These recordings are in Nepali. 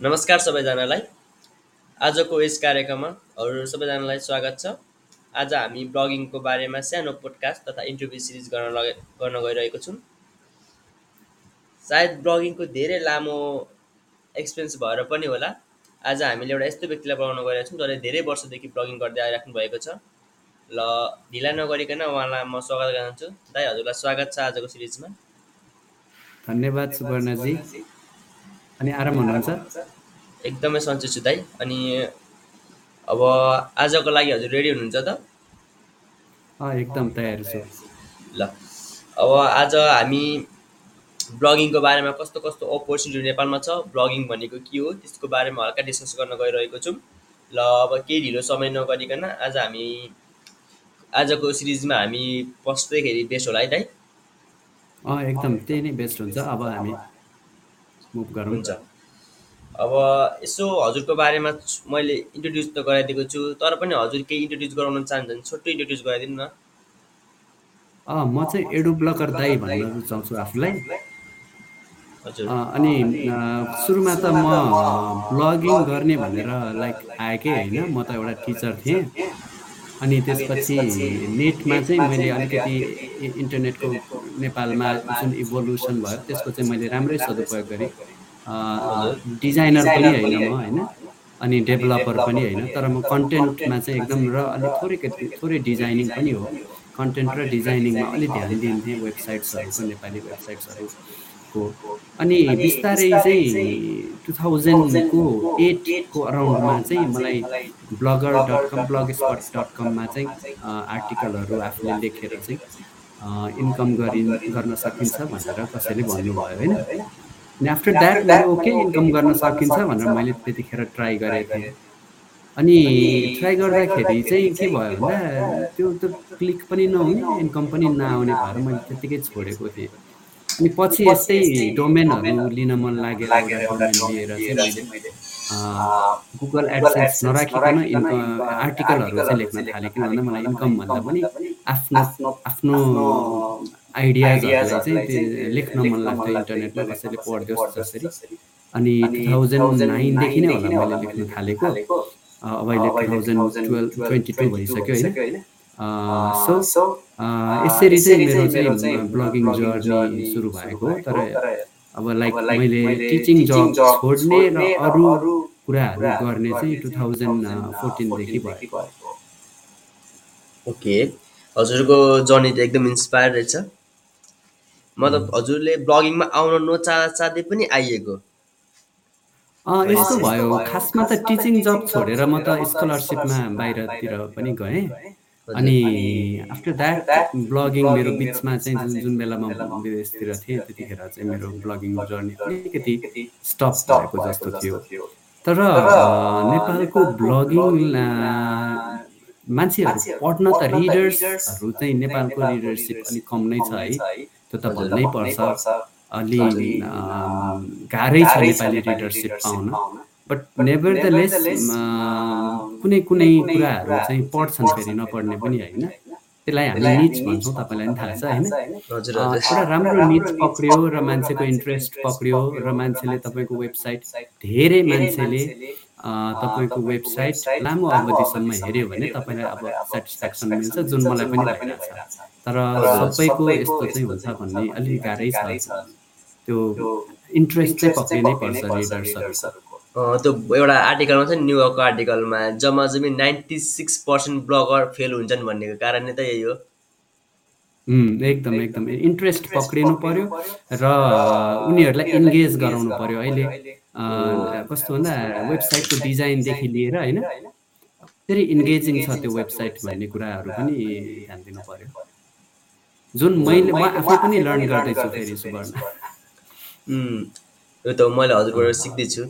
नमस्कार सबैजनालाई। आजको यस कार्यक्रममा हजुर सबैजनालाई स्वागत छ। आज हामी ब्लगिङको बारेमा सानो पोडकास्ट तथा इन्टरभ्यू सिरिज गर्न लगे गर्न गइरहेको छौँ। सायद ब्लगिङको धेरै लामो एक्सपिरियन्स भएर पनि होला। आज हामीले एउटा यस्तो व्यक्तिलाई बोलाउन गइरहेको छौँ जसले धेरै वर्षदेखि ब्लगिङ गर्दै आइराख्नु भएको छ। ल ढिला नगरिकन उहाँलाई म स्वागत गर्न चाहन्छु दाइ हजुरलाई स्वागत छ आजको सिरिजमा। धन्यवाद सुवर्णजी। अनि आराम हुनुहुन्छ? एकदमै सन्चै छु दाइ। अनि अब आजको लागि हजुर रेडी हुनुहुन्छ त? एकदम तयार छु। ल अब आज हामी ब्लगिङको बारेमा कस्तो कस्तो अपर्च्युनिटी नेपालमा छ ब्लगिङ भनेको के हो त्यसको बारेमा हल्का डिस्कस गर्न गइरहेको छौँ। ल अब केही ढिलो समय नगरिकन आज हामी आजको सिरिजमा हामी पस्दैखेरि बेस्ट होला है दाइ। अँ एकदम त्यही नै बेस्ट हुन्छ। अब हामी मुभ गरौँ हुन्छ। अब यसो हजुरको बारेमा मैले इन्ट्रोड्युस त गराइदिएको छु तर पनि हजुर केही इन्ट्रोड्युस गराउन चाहनुहुन्छ भने छोटो इन्ट्रोड्युस गराइदिनु न। म चाहिँ एडु ब्लकर दाई भन्न रुचाउँछु आफूलाई। अनि सुरुमा त म ब्लगिङ गर्ने भनेर लाइक आएकै होइन म त एउटा टिचर थिएँ। अनि त्यसपछि नेटमा चाहिँ मैले अलिकति इन्टरनेटको नेपालमा जुन इभोल्युसन भयो त्यसको चाहिँ मैले राम्रै सदुपयोग गरेँ। डिजाइनर पनि होइन म होइन। अनि डेभलपर पनि होइन? तर म कन्टेन्टमा चाहिँ एकदम र अलिक थोरै थोरै डिजाइनिङ पनि हो। कन्टेन्ट र डिजाइनिङमा अलिक ध्यान दिन्थेँ वेबसाइट्सहरूको नेपाली वेबसाइट्सहरूको अनि बिस्तारै चाहिँ टु थाउजन्डको एटको अराउन्डमा चाहिँ मलाई blogger dot com blogspot dot कममा चाहिँ आर्टिकलहरू आफूले लेखेर चाहिँ इन्कम गरिन् गर्न सकिन्छ भनेर कसैले भन्नुभयो होइन? अनि आफ्टर द्याट मैले ओके इन्कम गर्न सकिन्छ भनेर मैले त्यतिखेर ट्राई गरेको थिएँ। अनि ट्राई गर्दाखेरि चाहिँ के भयो भन्दा त्यो त क्लिक पनि नहुने इन्कम पनि नआउने भएर मैले त्यत्तिकै छोडेको थिएँ। अनि पछि यस्तै डोमेनहरू लिन मन लागेर एउटा डोमेन लिएर चाहिँ मैले गुगल एडसेन्स नराखिकन इन्कम आर्टिकलहरू चाहिँ लेख्न थालेँ किन भन्दा मलाई इन्कम भन्दा पनि आफ्नो आफ्नो आइडियाजहरूलाई चाहिँ त्यो लेख्न मन लाग्थ्यो इन्टरनेटमा कसैले पढिदियोस् जसरी। अनि टु थाउजन्ड नाइनदेखि नै होला मैले लेख्न थालेको। अब अहिले two thousand twelve twenty two भइसक्यो होइन। सो यसरी चाहिँ मेरो चाहिँ ब्लगिङ जर्नी सुरु भएको तर अब लाइक मैले टिचिङ जब छोड्ने र अरू कुराहरू गर्ने चाहिँ टु थाउजन्ड फोर्टिनदेखि भयो ओके। हजुरको जर्नी त एकदम इन्सपायर रहेछ। मतलब हजुरले ब्लगिङमा आउन नचाहँदै पनि आइएको। अँ, यस्तो भयो। खासमा त टिचिङ जब छोडेर म त स्कलरसिपमा बाहिरतिर पनि गएँ। अनि आफ्टर द्याट ब्लगिङ मेरो बिचमा चाहिँ जुन जुन बेला म विदेशतिर थिएँ त्यतिखेर चाहिँ मेरो ब्लगिङ जर्नी अलिकति स्टप भएको जस्तो थियो। तर नेपालको ब्लगिङ मान्छेहरू पढ्न त रिडर्सहरू चाहिँ नेपालको रिडरसिप अलिक कम नै छ है। त्यो त भन्नै पर्छ। अलि गाह्रै छ नेपाली रिडरसिप पाउन। बट नेभर द लेस कुनै कुनै कुराहरू चाहिँ पढ्छन् फेरि नपढ्ने पनि होइन। त्यसलाई हामी निच भन्छौँ तपाईँलाई पनि थाहा छ होइन? हजुर अ, हजुर। एउटा राम्रो निच पक्रियो र मान्छेको इन्ट्रेस्ट पक्रियो र मान्छेले तपाईँको वेबसाइट धेरै मान्छेले तपाईँको वेबसाइट लामो अवधिसम्म हेऱ्यो भने तपाईँलाई अब सेटिस्फ्याक्सन मिल्छ जुन मलाई पनि भइरहेको छ। तर सबैको यस्तो चाहिँ हुन्छ भन्ने अलिक गाह्रै छ। त्यो इन्ट्रेस्ट चाहिँ पक्रिनै पर्छ रिडर्सहरूको अँ, त्यो एउटा आर्टिकलमा छ नि न्युयोर्कको आर्टिकलमा जम्मा जम्मी ninety six percent blogger fail हुन्छन् भन्नेको कारण नै त यही हो। एकदम एकदम। इन्ट्रेस्ट पक्रिनु पर्यो र उनीहरूलाई इन्गेज गराउनु पर्यो। अहिले कस्तो भन्दा वेबसाइटको डिजाइनदेखि लिएर होइन धेरै इन्गेजिङ छ त्यो वेबसाइट भन्ने कुराहरू पनि ध्यान दिनु पर्यो। जुन मैले म आफै पनि लर्न गर्दैछु फेरि सुवर्ण। यो त मैले हजुरबाट सिक्दैछु।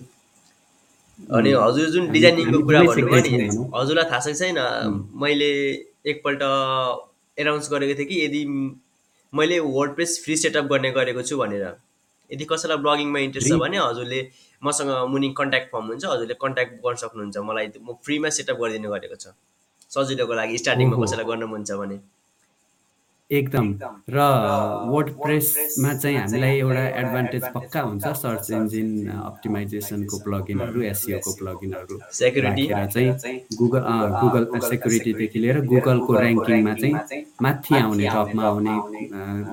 अनि हजुर जुन डिजाइनिङको कुरा भन्नुभयो नि हजुरलाई थाहा छ कि छैन? मैले एकपल्ट एनाउन्स गरेको थिएँ कि यदि मैले वर्डप्रेस फ्री सेटअप गर्ने गरेको छु भनेर। यदि कसैलाई ब्लगिङमा इन्ट्रेस्ट छ भने हजुरले मसँग मुनि कन्ट्याक्ट फर्म हुन्छ हजुरले कन्ट्याक्ट गर्न सक्नुहुन्छ। मलाई म फ्रीमा सेटअप गरिदिने गरेको छ। सजिलोको लागि स्टार्टिङमा कसैलाई गर्न मन छ भने। एकदम। र वर्ड प्रेसमा चाहिँ हामीलाई एउटा एडभान्टेज पक्का हुन्छ सर्च इन्जिन अप्टिमाइजेसनको प्लगिनहरू एसियोको प्लगिनहरू सेक्युरिटी चाहिँ गुगल गुगल सेक्युरिटीदेखि लिएर गुगलको ऱ्याङ्किङमा चाहिँ माथि आउने टपमा आउने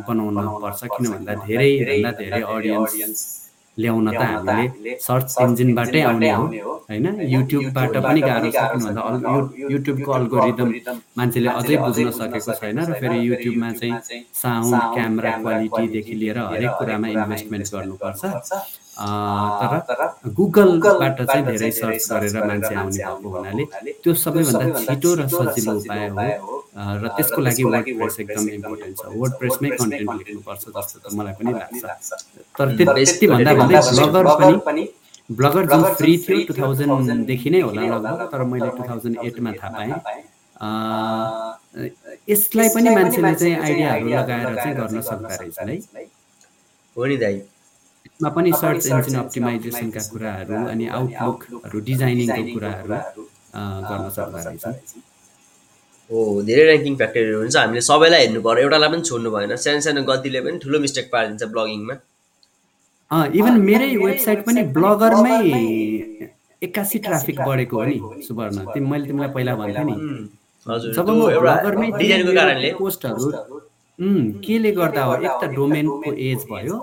बनाउन पर्छ किन भन्दा धेरैभन्दा धेरै अडियन्स ल्याउन त हामीले सर्च इन्जिनबाटै आउने हो होइन? युट्युबबाट पनि गाह्रो छ किन भन्दा अल यु युट्युबको अल्गोरिदम मान्छेले अझै बुझ्न सकेको छैन र फेरि युट्युबमा चाहिँ साउन्ड क्यामेरा क्वालिटीदेखि लिएर हरेक कुरामा इन्भेस्टमेन्ट गर्नुपर्छ। तर गुगलबाट चाहिँ धेरै सर्च गरेर मान्छे आउने भएको हुनाले त्यो सबैभन्दा छिटो र सजिलो उपाय हो। र त्यसको लागि वर्ड प्रेस एकदम इम्पोर्टेन्ट छ। वर्ड प्रेसमै कन्टेन्ट लेख्नुपर्छ जस्तो त मलाई पनि लाग्छ। तर त्यति भन्दा भन्दै ब्लगर पनि ब्लगर जुन फ्री थियो टु थाउजन्डदेखि नै होला लगभग तर मैले टु थाउजन्ड एटमा थाहा पाएँ। अ, यसलाई पनि मान्छेले चाहिँ आइडियाहरू लगाएर चाहिँ गर्न सक्दो रहेछन् है। हो। नि दाइ यसमा पनि सर्च इन्जिन अप्टिमाइजेसनका कुराहरू अनि आउटलुकहरू डिजाइनिङको कुराहरू गर्न सक्दो रहेछन् हो धेरै ऱ्याङ्किङ फ्याक्टरहरू हुन्छ। हामीले सबैलाई हेर्नु पऱ्यो एउटालाई पनि छोड्नु भएन। सानो सानो गल्तीले पनि ठुलो मिस्टेक पारिदिन्छ ब्लगिङमा इभन मेरै वेबसाइट पनि ब्लगरमै एक्कासी ट्राफिक बढेको हो नि सुवर्ण। मैले तिमीलाई पहिला भन्थेँ नि। हजुर जब म ब्लगरमै पोस्टहरू केले गर्दा हो? एक त डोमेनको एज भयो।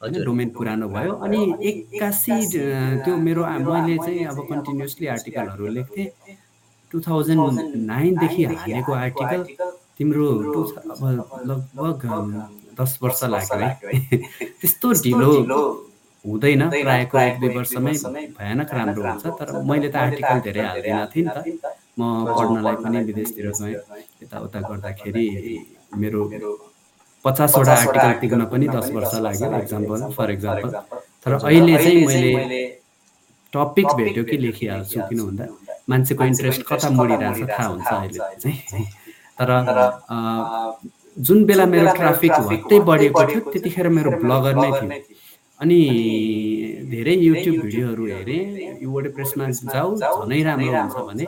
होइन हजुर डोमेन पुरानो भयो। अनि एक्कासी त्यो मेरो मैले चाहिँ अब कन्टिन्युसली आर्टिकलहरू लेख्थेँ। टु थाउजन्ड नाइनदेखि हालेको आर्टिकल तिम्रो टु अब लगभग दस वर्ष लाग्यो है। त्यस्तो ढिलो हुँदैन। प्रायःको एक दुई वर्षमै भयानक राम्रो हुन्छ। तर मैले त आर्टिकल धेरै हाल्दिनँ थिएँ नि त। म पढ्नलाई पनि विदेशतिर गएँ यताउता गर्दाखेरि मेरो पचासवटा आर्टिकल टिक्न पनि दस वर्ष लाग्यो एक्जाम्पल फर एक्जाम्पल तर अहिले चाहिँ मैले टपिक भेट्यो कि लेखिहाल्छु किन भन्दा मान्छेको इन्ट्रेस्ट कता मोडिरहेछ थाहा हुन्छ अहिले चाहिँ। तर जुन बेला मेरो ट्राफिक हत्तै बढेको थियो त्यतिखेर मेरो ब्लगर नै थियो। अनि धेरै युट्युब भिडियोहरू हेरेँ वर्ड प्रेसमा जाऊ झनै राम्रो हुन्छ भने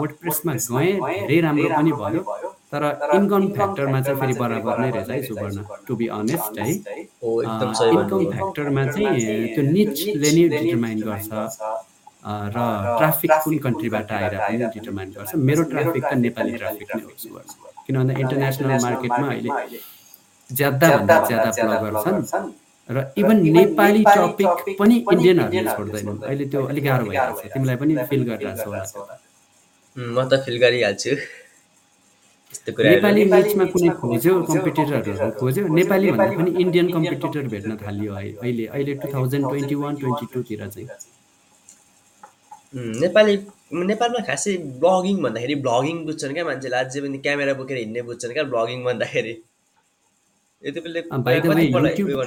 वर्ड प्रेसमा गएँ धेरै राम्रो पनि भयो। तर इन्कम फ्याक्टरमा चाहिँ फेरि बराबर नै रहेछ है सुवर्ण। टु बी अनेस्ट है इन्कम फ्याक्टरमा चाहिँ त्यो निचले नै डिटर्माइन गर्छ। र ट्राफिक कुन कन्ट्रीबाट आएर पनि डिटर्माइन गर्छ। मेरो ट्राफिक त नेपाली ट्राफिक नै हो सुवर्ण। किन भन्दा इन्टरनेसनल मार्केटमा अहिले ज्यादाभन्दा ज्यादा ब्लगर छन् र इभन नेपाली टपिक पनि इन्डियनहरूले छोड्दैनन् अहिले त्यो अलिक गाह्रो भइरहेको छ। तिमीलाई पनि फिल गरिरहेको छ होला म त फिल गरिहाल्छु यस्तो नेपाली निचमा कुनै खोज्यो कम्पिटिटरहरू खोज्यो? नेपाली भन्दा पनि इन्डियन कम्पिटिटर भेट्न थालियो है। अहिले अहिले two thousand twenty one twenty टूतिर चाहिँ। नेपाली नेपालमा खासै ब्लगिङ भन्दाखेरि ब्लगिङ बुझ्छन् क्या मान्छेले। अझै पनि क्यामेरा बोकेर हिँड्ने बुझ्छन् क्या ब्लगिङ भन्दाखेरि।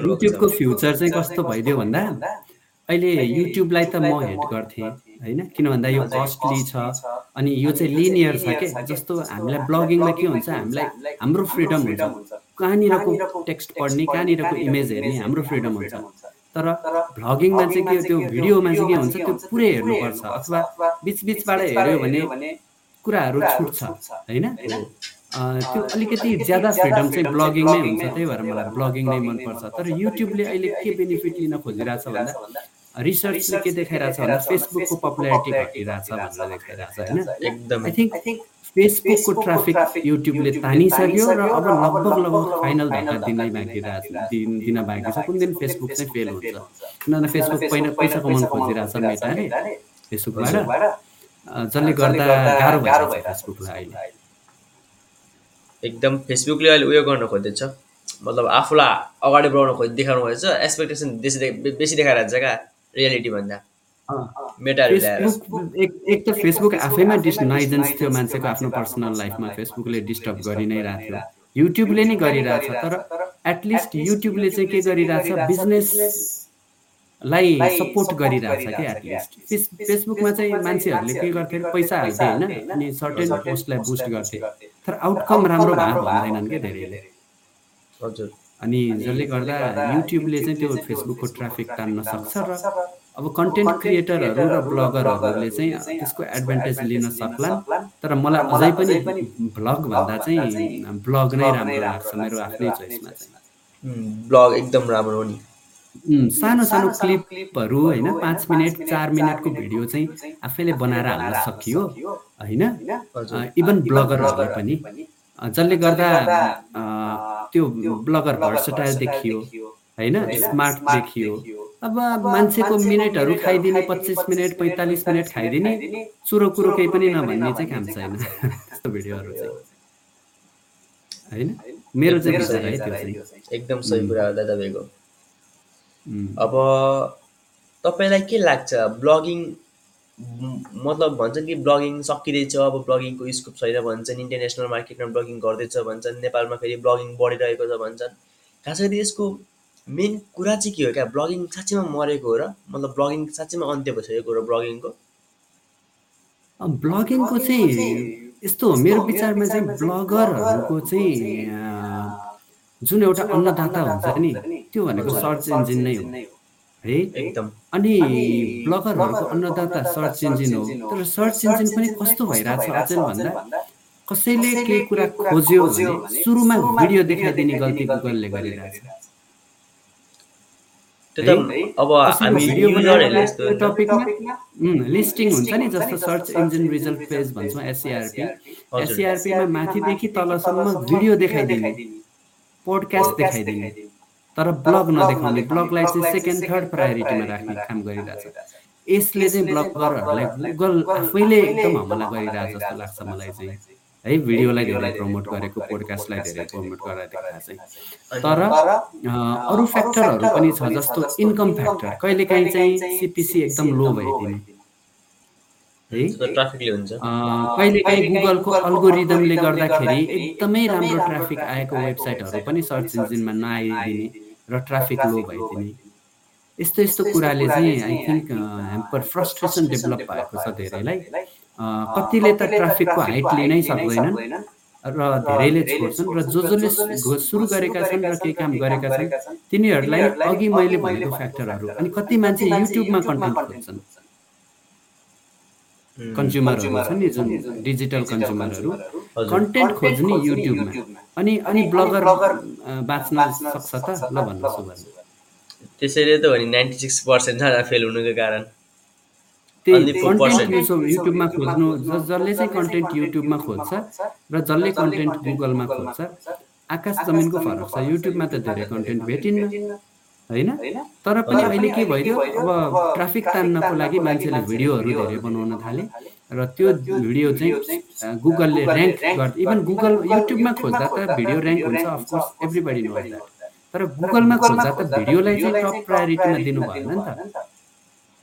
युट्युबको? फ्युचर चाहिँ कस्तो भइदियो भन्दा? अहिले युट्युबलाई त म हेड गर्थेँ। होइन? किन भन्दा यो कस्टली छ। अनि यो चाहिँ लिनियर छ के? जस्तो हामीलाई ब्लगिङमा के हुन्छ? हामीलाई हाम्रो फ्रिडम हुन्छ। कहाँनिरको टेक्स्ट पढ्ने कहाँनिरको इमेज हेर्ने हाम्रो फ्रिडम हुन्छ। तर भ्लगिङमा चाहिँ के त्यो भिडियोमा चाहिँ के हुन्छ? त्यो पुरै हेर्नुपर्छ अथवा बिचबिचबाट हेऱ्यो भने कुराहरू छुट्छ होइन? त्यो अलिकति ज्यादा फ्रिडम चाहिँ ब्लगिङमै हुन्छ। त्यही भएर मलाई ब्लगिङ नै मनपर्छ। तर युट्युबले अहिले के बेनिफिट लिन खोजिरहेछ भन्दा? रिसर्चले के देखाइरहेछ भन्दा फेसबुकको पपुलारिटी घटिरहेछ भनेर देखाइरहेछ होइन एकदम आई थिङ्क फेसबुकको ट्राफिक युट्युबले तानिसक्यो र अब लगभग लगभग फाइनल धक्का दिनै बाँकी रहेछ दिन दिन बाँकी छ कुन दिन फेसबुक चाहिँ फेल हुन्छ किनभने फेसबुक पहिला पैसा कमाउनु खोजिरहेछ मेटाले फेसबुकबाट जसले गर्दा गाह्रो भइरहेछ फेसबुकलाई अहिले एकदम फेसबुकले अहिले उयो गर्न खोज्दैछ मतलब आफूलाई अगाडि बढाउन खोज देखाउनु खोज्छ एक्सपेक्टेसन बेसी बेसी देखाइरहेको छ क्या रियालिटी भन्दा अँ, मेटाहरू एक एक त फेसबुक आफैमा डिस नाइजेन्स थियो मान्छेको आफ्नो पर्सनल लाइफमा फेसबुकले डिस्टर्ब गरि नै रहेको थियो युट्युबले नै गरिरहेछ तर एटलिस्ट युट्युबले चाहिँ के गरिरहेछ? बिजनेसलाई सपोर्ट गरिरहेछ क्या एटलिस्ट फेस फेसबुकमा चाहिँ मान्छेहरूले के गर्थे? पैसा हाल्थे होइन? अनि सर्टेन पोस्टलाई बुस्ट गर्थे। तर आउटकम राम्रो भएको भन्दैनन् क्या धेरैले हजुर। अनि जसले गर्दा युट्युबले चाहिँ त्यो फेसबुकको ट्राफिक तान्न सक्छ र अब कन्टेन्ट क्रिएटरहरू र ब्लगरहरूले चाहिँ त्यसको एडभान्टेज लिन सक्लान्। तर मलाई अझै पनि भ्लगभन्दा चाहिँ ब्लग नै राम्रो लाग्छ मेरो आफ्नै चोइसमा चाहिँ। ब्लग एकदम राम्रो हो नि। सानो सानो क्लिपहरू होइन पाँच मिनट चार मिनटको भिडियो चाहिँ आफैले बनाएर हाल्न सकियो होइन? इभन ब्लगरहरूलाई पनि। जसले गर्दा त्यो ब्लगर भर्सटाइल देखियो होइन? स्मार्ट देखियो। अब मान्छेको मिनटहरू खाइदिने पच्चिस मिनट पैँतालिस मिनट खाइदिने चुरो कुरो केही पनि नभन्ने चाहिँ काम छैन। त्यस्तो भिडियोहरू चाहिँ। होइन? मेरो चाहिँ विचार है त्यो चाहिँ। एकदम सही कुरा हो दादा तपाईँको अब तपाईँलाई के लाग्छ? ब्लगिङ मतलब भन्छन् कि ब्लगिङ सकिँदैछ अब ब्लगिङको स्कोप छैन भन्छन् इन्टरनेसनल मार्केटमा ब्लगिङ गर्दैछ भन्छन् नेपालमा फेरि ब्लगिङ बढिरहेको छ भन्छन्। खास गरी यसको मेन कुरा चाहिँ के हो? क्या ब्लगिङ साँच्चीमा मरेको हो र मतलब ब्लगिङ साँच्चीमा अन्त्य भइसकेको हो र ब्लगिङको ब्लगिङको चाहिँ यस्तो हो मेरो विचारमा चाहिँ ब्लगरहरूको चाहिँ जुन एउटा अन्नदाता हुन्छ नि त्यो भनेको सर्च इन्जिन नै हो। है? एकदम। अनि ब्लगरहरूको अन्नदाता सर्च इन्जिन हो। तर सर्च इन्जिन पनि कस्तो भइरहेछ अचेल भन्दा? कसैले केही कुरा खोज्यो भने सुरुमा भिडियो देखाइदिने गल्ती गुगलले गरिरहेछ। अब हामी टपिकमा लिस्टिङ हुन्छ नि जस्तो सर्च इन्जिन रिजल्ट पेज भन्छौँ एससिआरपी एससिआरपीमा माथिदेखि तलसम्म भिडियो देखाइदिने। पोडकास्ट देखाइदिने। तर ब्लग नदेखाउने। ब्लगलाई चाहिँ सेकेन्ड थर्ड प्रायोरिटीमा राख्ने काम गरिरहेछ। यसले चाहिँ ब्लगरहरूलाई गुगल आफैले एकदम हमला गरिरहेछ जस्तो लाग्छ मलाई चाहिँ। है भिडियोलाई धेरै प्रमोट गरेको पोडकास्टलाई धेरै प्रमोट गरेर देखाएको चाहिँ तर अरू फ्याक्टरहरू पनि छ जस्तो इन्कम फ्याक्टर कहिलेकाहीँ चाहिँ सिपिसी एकदम लो भइदिने। है? कहिलेकाहीँ गुगलको अल्गोरिदमले गर्दाखेरि एकदमै राम्रो ट्राफिक आएको वेबसाइटहरू पनि सर्च इन्जिनमा नआइदिने र ट्राफिक लो भइदिने। यस्तो यस्तो कुराले चाहिँ I think hamper frustration develop भएको छ धेरैलाई। कतिले त ट्राफिकको हाइट लिनै सक्दैनन् र धेरैले छोड्छन् र जो जसले सुरु गरेका छन् र केही काम गरेका छन् तिनीहरूलाई अघि मैले भनेको फ्याक्टरहरू अनि कति मान्छे युट्युबमा कन्टेन्ट खोज्छन्। कन्ज्युमरहरू छन् नि जुन डिजिटल कन्ज्युमरहरू। कन्टेन्ट खोज्ने युट्युबमा। अनि अनि ब्लगर बाँच्न सक्छ त? ल भन्नुहोस् त्यसैले त हो नि नाइन्टी सिक्स पर्सेन्ट फेल हुनुको कारण। त्यही कन्टेन्ट युट्युबमा खोज्नु जसले चाहिँ कन्टेन्ट युट्युबमा खोज्छ र जसले कन्टेन्ट गुगलमा खोज्छ आकाश जमिनको फरक छ। युट्युबमा त धेरै कन्टेन्ट भेटिन्न। होइन? तर पनि अहिले के भइदियो? अब ट्राफिक तान्नको लागि मान्छेले भिडियोहरू धेरै बनाउन थाले। र त्यो भिडियो चाहिँ गुगलले ऱ्याङ्क गर्छ इभन गुगल युट्युबमा खोज्दा त भिडियो ऱ्याङ्क हुन्छ अफकोर्स एभ्रिबडी नो तर गुगलमा खोज्दा त भिडियोलाई चाहिँ टप प्रायोरिटीमा दिनु भएन नि त।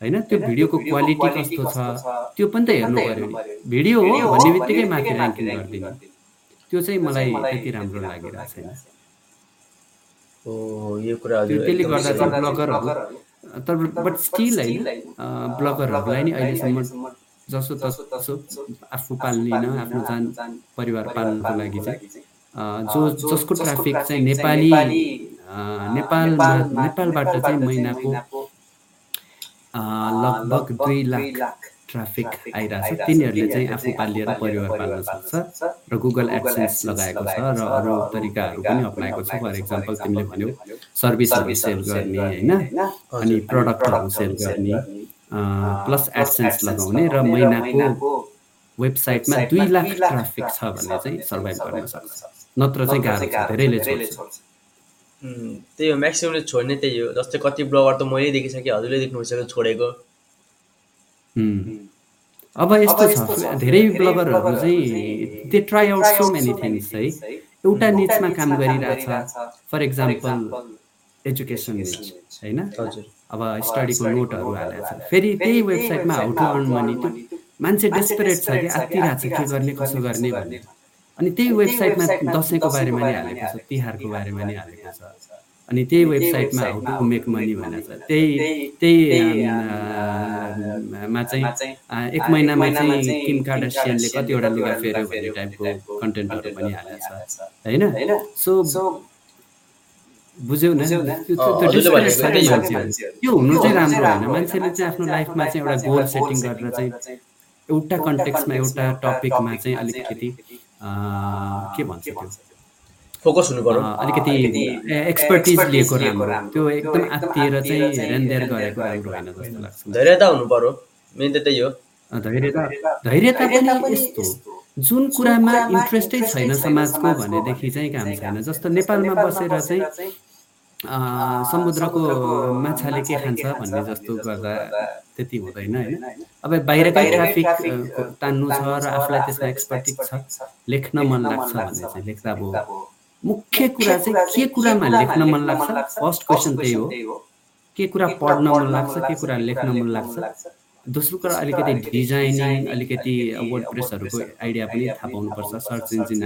होइन? त्यो भिडियोको क्वालिटी कस्तो छ? त्यो पनि त हेर्नु पऱ्यो भिडियो हो भन्ने बित्तिकै माथि ऱ्याङ्किङ गरिदिने। त्यो चाहिँ मलाई त्यति राम्रो लागिरहेको छैन। चाहिँ ब्लगरहरू तर बट स्टिल होइन ब्लगरहरूलाई नि अहिलेसम्म जसो तसो आफू पाल्ने आफ्नो जान परिवार पाल्नको लागि चाहिँ जो जसको ट्राफिक चाहिँ नेपाली नेपालमा नेपालबाट चाहिँ महिनाको लगभग दुई लाख। ट्राफिक आइरहेछ तिनीहरूले चाहिँ आफू पालिएर परिवार पाल्न सक्छ र गुगल एडसेन्स लगाएको छ र अरू तरिकाहरू पनि अप्नाएको छ। फर इक्जाम्पल तिमीले भन्यौ सर्भिसहरू सेल गर्ने होइन। अनि प्रडक्टहरू सेल गर्ने प्लस एडसेन्स लगाउने र महिनाको वेबसाइटमा दुई लाख ट्राफिक छ भने चाहिँ सर्भाइभ गर्न सक्छ। नत्र चाहिँ गाह्रो छ धेरैले छोड्छ। त्यही हो। म्याक्सिममले छोड्ने त्यही हो। जस्तै कति ब्लगर त मैले देखिसकेँ हजुरले देख्नु भइसक्यो छोडेको अब यस्तो छ। धेरै ब्लगरहरू चाहिँ they try out so many things है। एउटा निचमा काम गरिरहेछ फर इक्जाम्पल एजुकेसन निच होइन? अब स्टडीको नोटहरू हालेको छ फेरि त्यही वेबसाइटमा हाउ टु अर्न मनी त्यो मान्छे डेस्परेट छ कि आत्तिरहेको छ के गर्ने कसो गर्ने भन्ने। अनि त्यही वेबसाइटमा दसैँको बारेमा नि हालेको छ। तिहारको बारेमा नि हालेको छ। अनि त्यही वेबसाइटमा हाउ टु मेक मनी भनेको छ। त्यही त्यही मा चाहिँ एक महिनामा चाहिँ किम कार्डासियनले कतिवटा लुगा फेऱ्यो भन्ने टाइपको कन्टेन्टहरू पनि हालेको छ होइन? सो बुझ्यौ न त्यो हुनु चाहिँ राम्रो होइन। मान्छेले चाहिँ आफ्नो लाइफमा चाहिँ एउटा गोल सेटिङ गरेर चाहिँ एउटा कन्टेक्समा एउटा टपिकमा चाहिँ अलिकति के भन्छ? फोकस हुनु पर्यो अलिकति एक्सपर्टिज लिएको राम्रो। त्यो एकदम आत्तिएर चाहिँ हेरेन्देर गरेको राम्रो होइन जस्तो लाग्छ। धैर्यता हुनु पर्यो मेन त त्यही हो। धैर्यता धैर्यता पनि यस्तो। जुन कुरामा इन्ट्रेस्टै छैन समाजको भनेदेखि चाहिँ काम छैन। जस्तो नेपालमा बसेर चाहिँ अँ, समुद्रको माछाले के खान्छ भन्ने जस्तो गर्दा त्यति हुँदैन होइन। अब बाहिरकै ट्राफिक तान्नु छ र आफूलाई त्यसमा एक्सपर्टिक छ लेख्न मन लाग्छ भने चाहिँ लेख्दा भयो। मुख्य कुरा चाहिँ के कुरामा लेख्न मन लाग्छ? फर्स्ट क्वेसन त्यही हो। के कुरा पढ्न मन लाग्छ? के कुरा लेख्न मन लाग्छ? दोस्रो कुरा अलिकति डिजाइनिङ अलिकति वर्ड प्रेसहरूको आइडिया पनि थाहा पाउनुपर्छ। सर्च इन्जिन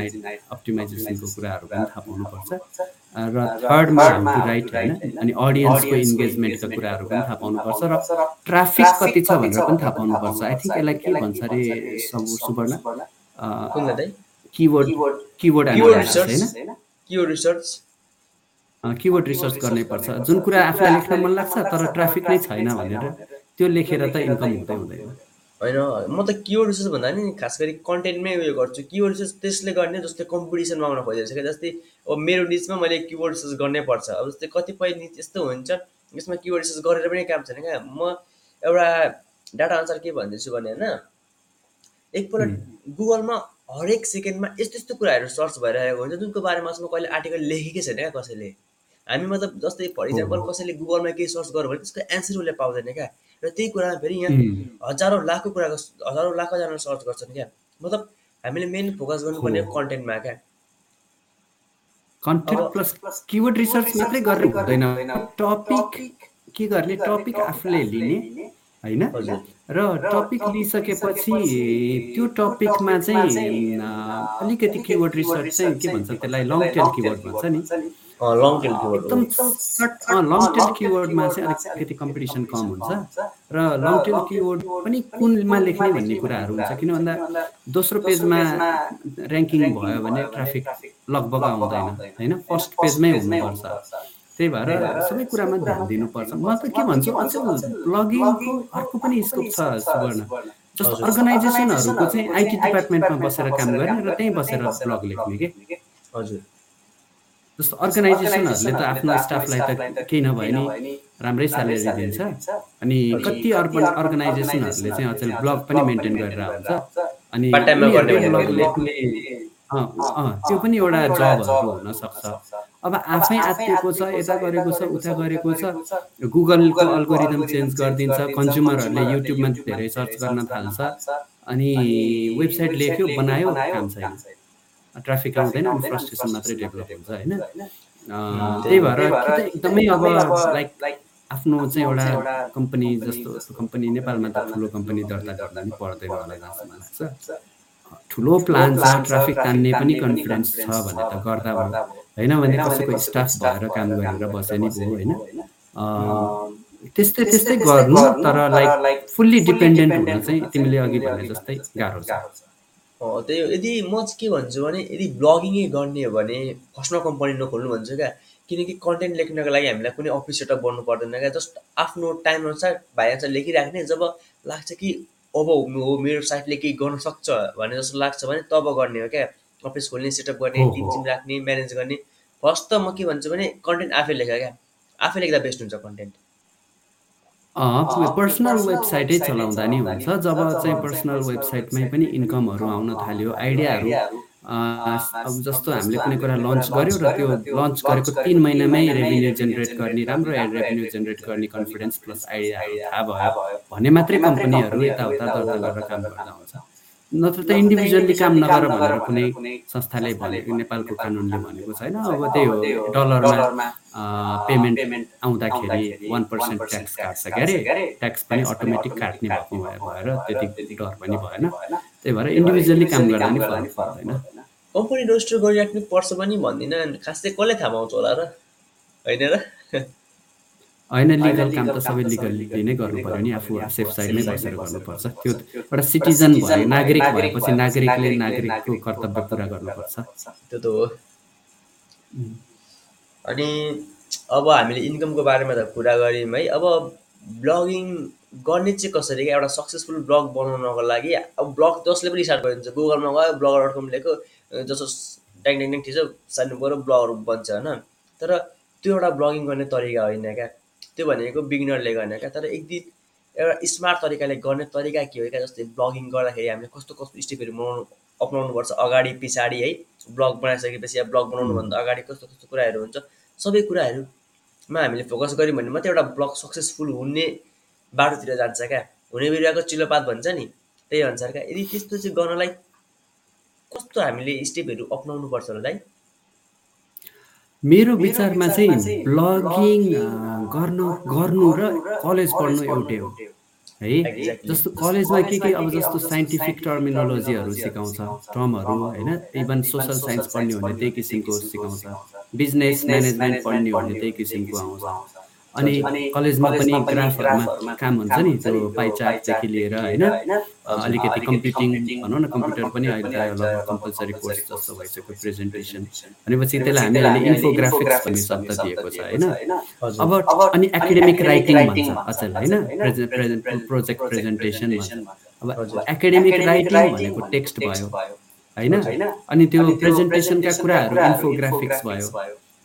अप्टिमाइजेसनको कुराहरू पनि थाहा पाउनुपर्छ। र थर्डमा हाउ टु राइट होइन? अनि अडियन्सको इन्गेजमेन्टका कुराहरू पनि थाहा पाउनुपर्छ। र ट्राफिक कति छ भनेर पनि थाहा पाउनुपर्छ। आई थिङ्क यसलाई के भन्छ अरे Subarna? Keyword keyword analysis research. होइन के हो रिसर्च किवर्ड रिसर्च गर्नै पर्छ। जुन कुरा आफूलाई लेख्न मन लाग्छ तर ट्राफिक नै छैन भनेर त्यो लेखेर त इन्कम हुँदै हुँदैन। होइन म त किवर्ड रिसर्च भन्दा नि खास गरी कन्टेन्टमै उयो गर्छु। किवर्ड रिसर्च त्यसले गर्ने जस्तै कम्पिटिसनमा आउन खोजेको छ क्या जस्तै अब मेरो निचमा मैले किवर्ड रिसर्च गर्नै पर्छ। अब जस्तै कतिपय निच यस्तो हुन्छ यसमा किवर्ड रिसर्च गरेर पनि काम छैन क्या। म एउटा डाटा अनुसार के भन्दैछु भने होइन एकपल्ट गुगलमा हरेक सेकेन्डमा यस्तो यस्तो कुराहरू सर्च भइरहेको हुन्छ जुनको बारेमा चाहिँ म कहिले आर्टिकल लेखेकै छैन क्या कसैले। हामी मतलब जस्तै फर इक्जाम्पल कसैले गुगलमा केही सर्च गर्यो भने त्यसको एन्सर उसले पाउँदैन क्या। र त्यही कुरामा फेरि यहाँ हजारौँ लाखौँ कुराको हजारौँ लाखौँजना सर्च गर्छन् क्या। मतलब हामीले मेन फोकस गर्नुपर्ने हो। कन्टेन्टमा क्या। कन्टेन्ट प्लस किवर्ड रिसर्च मात्रै गर्ने हुँदैन। टपिक के गर्ने? टपिक आफूले लिने। होइन? र टपिक लिइसकेपछि त्यो टपिकमा चाहिँ अलिकति किवर्ड रिसर्च चाहिँ के भन्छ त्यसलाई लङ टेल किवर्ड भन्छ नि। लङ टेल किवर्ड हो। एकदम लङ टेल किवर्डमा चाहिँ अलिकति कम्पिटिसन कम हुन्छ। र लङ टेल किवर्ड पनि कुनमा लेख्ने भन्ने कुराहरू हुन्छ। किन भन्दा दोस्रो पेजमा ऱ्याङ्किङ भयो भने ट्राफिक लगभग आउँदैन होइन? फर्स्ट पेजमै हुनुपर्छ। त्यही भएर सबै कुरामा ध्यान दिनुपर्छ। म त के भन्छु? अझ ब्लगिङको अर्को पनि स्कोप छ सुवर्ण। जस्तो अर्गनाइजेसनहरूको चाहिँ आइटी डिपार्टमेन्टमा बसेर काम गर्ने र त्यहीँ बसेर ब्लग लेख्ने के? हजुर। जस्तो अर्गनाइजेसनहरूले त आफ्नो स्टाफलाई त केही नभए नि राम्रै स्यालेरी दिन्छ। अनि कति अर्बन अर्गनाइजेसनहरूले चाहिँ अचेल ब्लग पनि मेन्टेन गरेर हुन्छ अनि Part time मा गर्ने उनीहरूले भने ब्लग लेख्ने अँ, अँ, त्यो पनि एउटा जबहरू हुनसक्छ। अब आफै आत्तिएको छ यता गरेको छ उता गरेको छ। गुगलको अल्गोरिदम चेन्ज गरिदिन्छ कन्ज्युमरहरूले युट्युबमा धेरै सर्च गर्न थाल्छ। अनि वेबसाइट लेख्यो बनायो काम छैन। ट्राफिक आउँदैन अनि फ्रस्ट्रेसन मात्रै डेभलप हुन्छ होइन? त्यही भएर एकदमै अब लाइक आफ्नो चाहिँ एउटा कम्पनी जस्तो कम्पनी नेपालमा त ठुलो कम्पनी दर्ता गर्दा नि पर्दैन होला जस्तो लाग्छ। ठुलो प्लान छ ट्राफिक तान्ने पनि कन्फिडेन्स छ भने त गर्दा भयो। होइन भने कसैको स्टाफ भएर काम गरेर बसे नि भयो होइन? त्यस्तै त्यस्तै गर्नु तर लाइक फुल्ली डिपेन्डेन्ट हुन चाहिँ तिमीले अघि भने जस्तै गाह्रो छ। त्यही हो। यदि म चाहिँ के भन्छु भने यदि ब्लगिङै गर्ने हो भने फर्स्टमा कम्पनी नखोल्नु भन्छु क्या। किनकि कन्टेन्ट लेख्नको लागि हामीलाई कुनै अफिस सेटअप गर्नु पर्दैन क्या। जस्ट आफ्नो टाइम अनुसार भाइ अनुसार लेखिराख्ने जब लाग्छ कि अब हो मेरो साइटले केही गर्न सक्छ भने जस्तो लाग्छ भने तब गर्ने हो क्या। अफिस खोल्ने सेटअप गर्ने। टिम टिम राख्ने म्यानेज गर्ने। फर्स्ट त म के भन्छु भने कन्टेन्ट आफै लेख क्या। आफै लेख्दा बेस्ट हुन्छ कन्टेन्ट पर्सनल वेबसाइटै चलाउँदा नि हुन्छ। जब चाहिँ पर्सनल वेबसाइटमै पनि इन्कमहरू आउन थाल्यो आइडियाहरू अब जस्तो हामीले कुनै कुरा लन्च गर्यो र त्यो लन्च गरेको तिन महिनामै रेभिन्यू जेनेरेट गर्ने राम्रो रेभिन्यू जेनेरेट गर्ने कन्फिडेन्स प्लस आइडियाहरू थाहा भयो भने मात्रै कम्पनीहरू यताउता दर्ता गरेर काम गर्दा हुन्छ। नत्र त इन्डिभिजुअली काम नगर भनेर कुनै संस्थाले भनेको नेपालको कानुनले भनेको छैन। अब त्यही हो डलरमा पेमेन्ट आउँदाखेरि वान पर्सेन्ट ट्याक्स काट्छ के अरे ट्याक्स पनि अटोमेटिक काट्ने भएको भए- भएर त्यति डर पनि भएन। त्यही भएर इन्डिभिजुअली काम गर्दा नि फरक पर्दैन कम्पनी रजिस्टर गरिराख्नु पर्छ पनि भन्दिनँ खास चाहिँ कसले थाहा पाउँछ होला र? होइन र? होइन लिगल काम त सबै लिगल्ली नै गर्नु पर्यो नि आफू सेफ साइडमै बसेर गर्नुपर्छ त्यो एउटा सिटिजन भयो नागरिक भएपछि नागरिकले नागरिकको कर्तव्य पुरा गर्नुपर्छ त्यो त हो। अनि अब हामीले इन्कमको बारेमा त कुरा गऱ्यौँ है। अब ब्लगिङ गर्ने चाहिँ कसरी? क्या एउटा सक्सेसफुल ब्लग बनाउनको लागि अब ब्लग जसले पनि स्टार्ट गरिदिन्छ। गुगलमा गयो ब्लगर डट कम लेख्यो जस्तो ट्याङ ट्याङ ट्याङ थिच्यो सानो गएर ब्लगर बन्छ होइन। तर त्यो एउटा ब्लगिङ गर्ने तरिका होइन क्या। त्यो भनेको बिगिनरले गर्ने क्या। तर एक दिन एउटा स्मार्ट तरिकाले गर्ने तरिका के हो क्या? जस्तै ब्लगिङ गर्दाखेरि हामीले कस्तो कस्तो स्टेपहरू बनाउनु अप्नाउनुपर्छ। अगाडि पछाडि है ब्लग बनाइसकेपछि या ब्लग बनाउनुभन्दा अगाडि कस्तो कस्तो कुराहरू हुन्छ। सबै कुराहरूमा हामीले फोकस गऱ्यौँ भने मात्रै एउटा ब्लग सक्सेसफुल हुने बाटोतिर जान्छ क्या। हुने बिरुवाको चिलोपात भन्छ नि। त्यही अनुसार क्या। यदि त्यस्तो चाहिँ गर्नलाई कस्तो हामीले स्टेपहरू अप्नाउनु पर्छ होला है? मेरो विचारमा चाहिँ ब्लगिङ गर्न गर्नु र कलेज पढ्नु एउटै हो। है। जस्तो कलेजमा के के अब जस्तो साइन्टिफिक टर्मिनोलोजीहरू सिकाउँछ टर्महरू होइन? इभन सोसल साइन्स पढ्ने हो भने त्यही किसिमको सिकाउँछ बिजनेस म्यानेजमेन्ट पढ्ने हो भने त्यही किसिमको आउँछ। अनि कलेजमा पनि ग्राफहरूमा काम हुन्छ नि त्यो पाइचार्टदेखि लिएर होइन? अलिकति कम्प्युटिङ भनौँ न कम्प्युटर पनि अहिले लगभग कम्पलसरी कोर्स जस्तो भइसक्यो प्रेजेन्टेसन भनेपछि त्यसलाई हामीले अहिले इन्फोग्राफिक्स भन्ने शब्द दिएको छ होइन? अब अनि एकाडेमिक राइटिङ भन्छ अचेल होइन? प्रेजेन्ट प्रोजेक्ट प्रेजेन्टेसन अब एकाडेमिक राइटिङ भनेको टेक्स्ट भयो होइन? अनि त्यो प्रेजेन्टेसनका कुराहरू इन्फोग्राफिक्स भयो।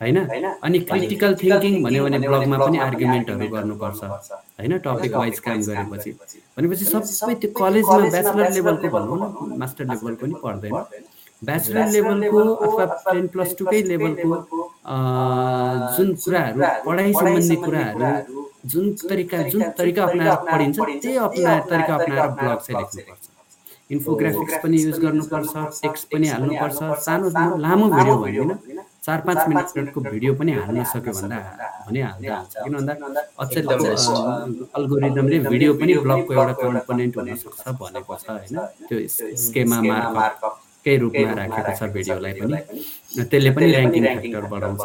होइन? अनि क्रिटिकल थिङ्किङ भन्यो भने ब्लगमा पनि आर्ग्युमेन्टहरू गर्नुपर्छ होइन? टपिक वाइज काम गरेपछि। भनेपछि सबै त्यो कलेजमा ब्याचलर लेभलको भनौँ न मास्टर लेभल पनि पर्दैन ब्याचलर लेभलको अथवा टेन प्लस टूकै लेभलको जुन कुराहरू पढाइ सम्बन्धी कुराहरू जुन तरिका जुन तरिका अप्नाएर पढिन्छ त्यही अप्नाएर तरिका अप्नाएर ब्लग चाहिँ लेख्नुपर्छ इन्फोग्राफिक्स पनि युज गर्नुपर्छ टेक्स्ट पनि हाल्नुपर्छ सानो लामो भिडियो भन्दैन चार पाँच मिनटको भिडियो पनि हाल्न सक्यो भन्दा भनिहाल्दा। हुन्छ किन भन्दा अचेलको अल्गोरिदमले भिडियो पनि ब्लगको एउटा कम्पोनेन्ट हुनसक्छ भनेको छ होइन? त्यो स्केमा मार्ककै रूपमा राखेको छ भिडियोलाई पनि। त्यसले पनि ऱ्याङ्किङ फ्याक्टर बढाउँछ।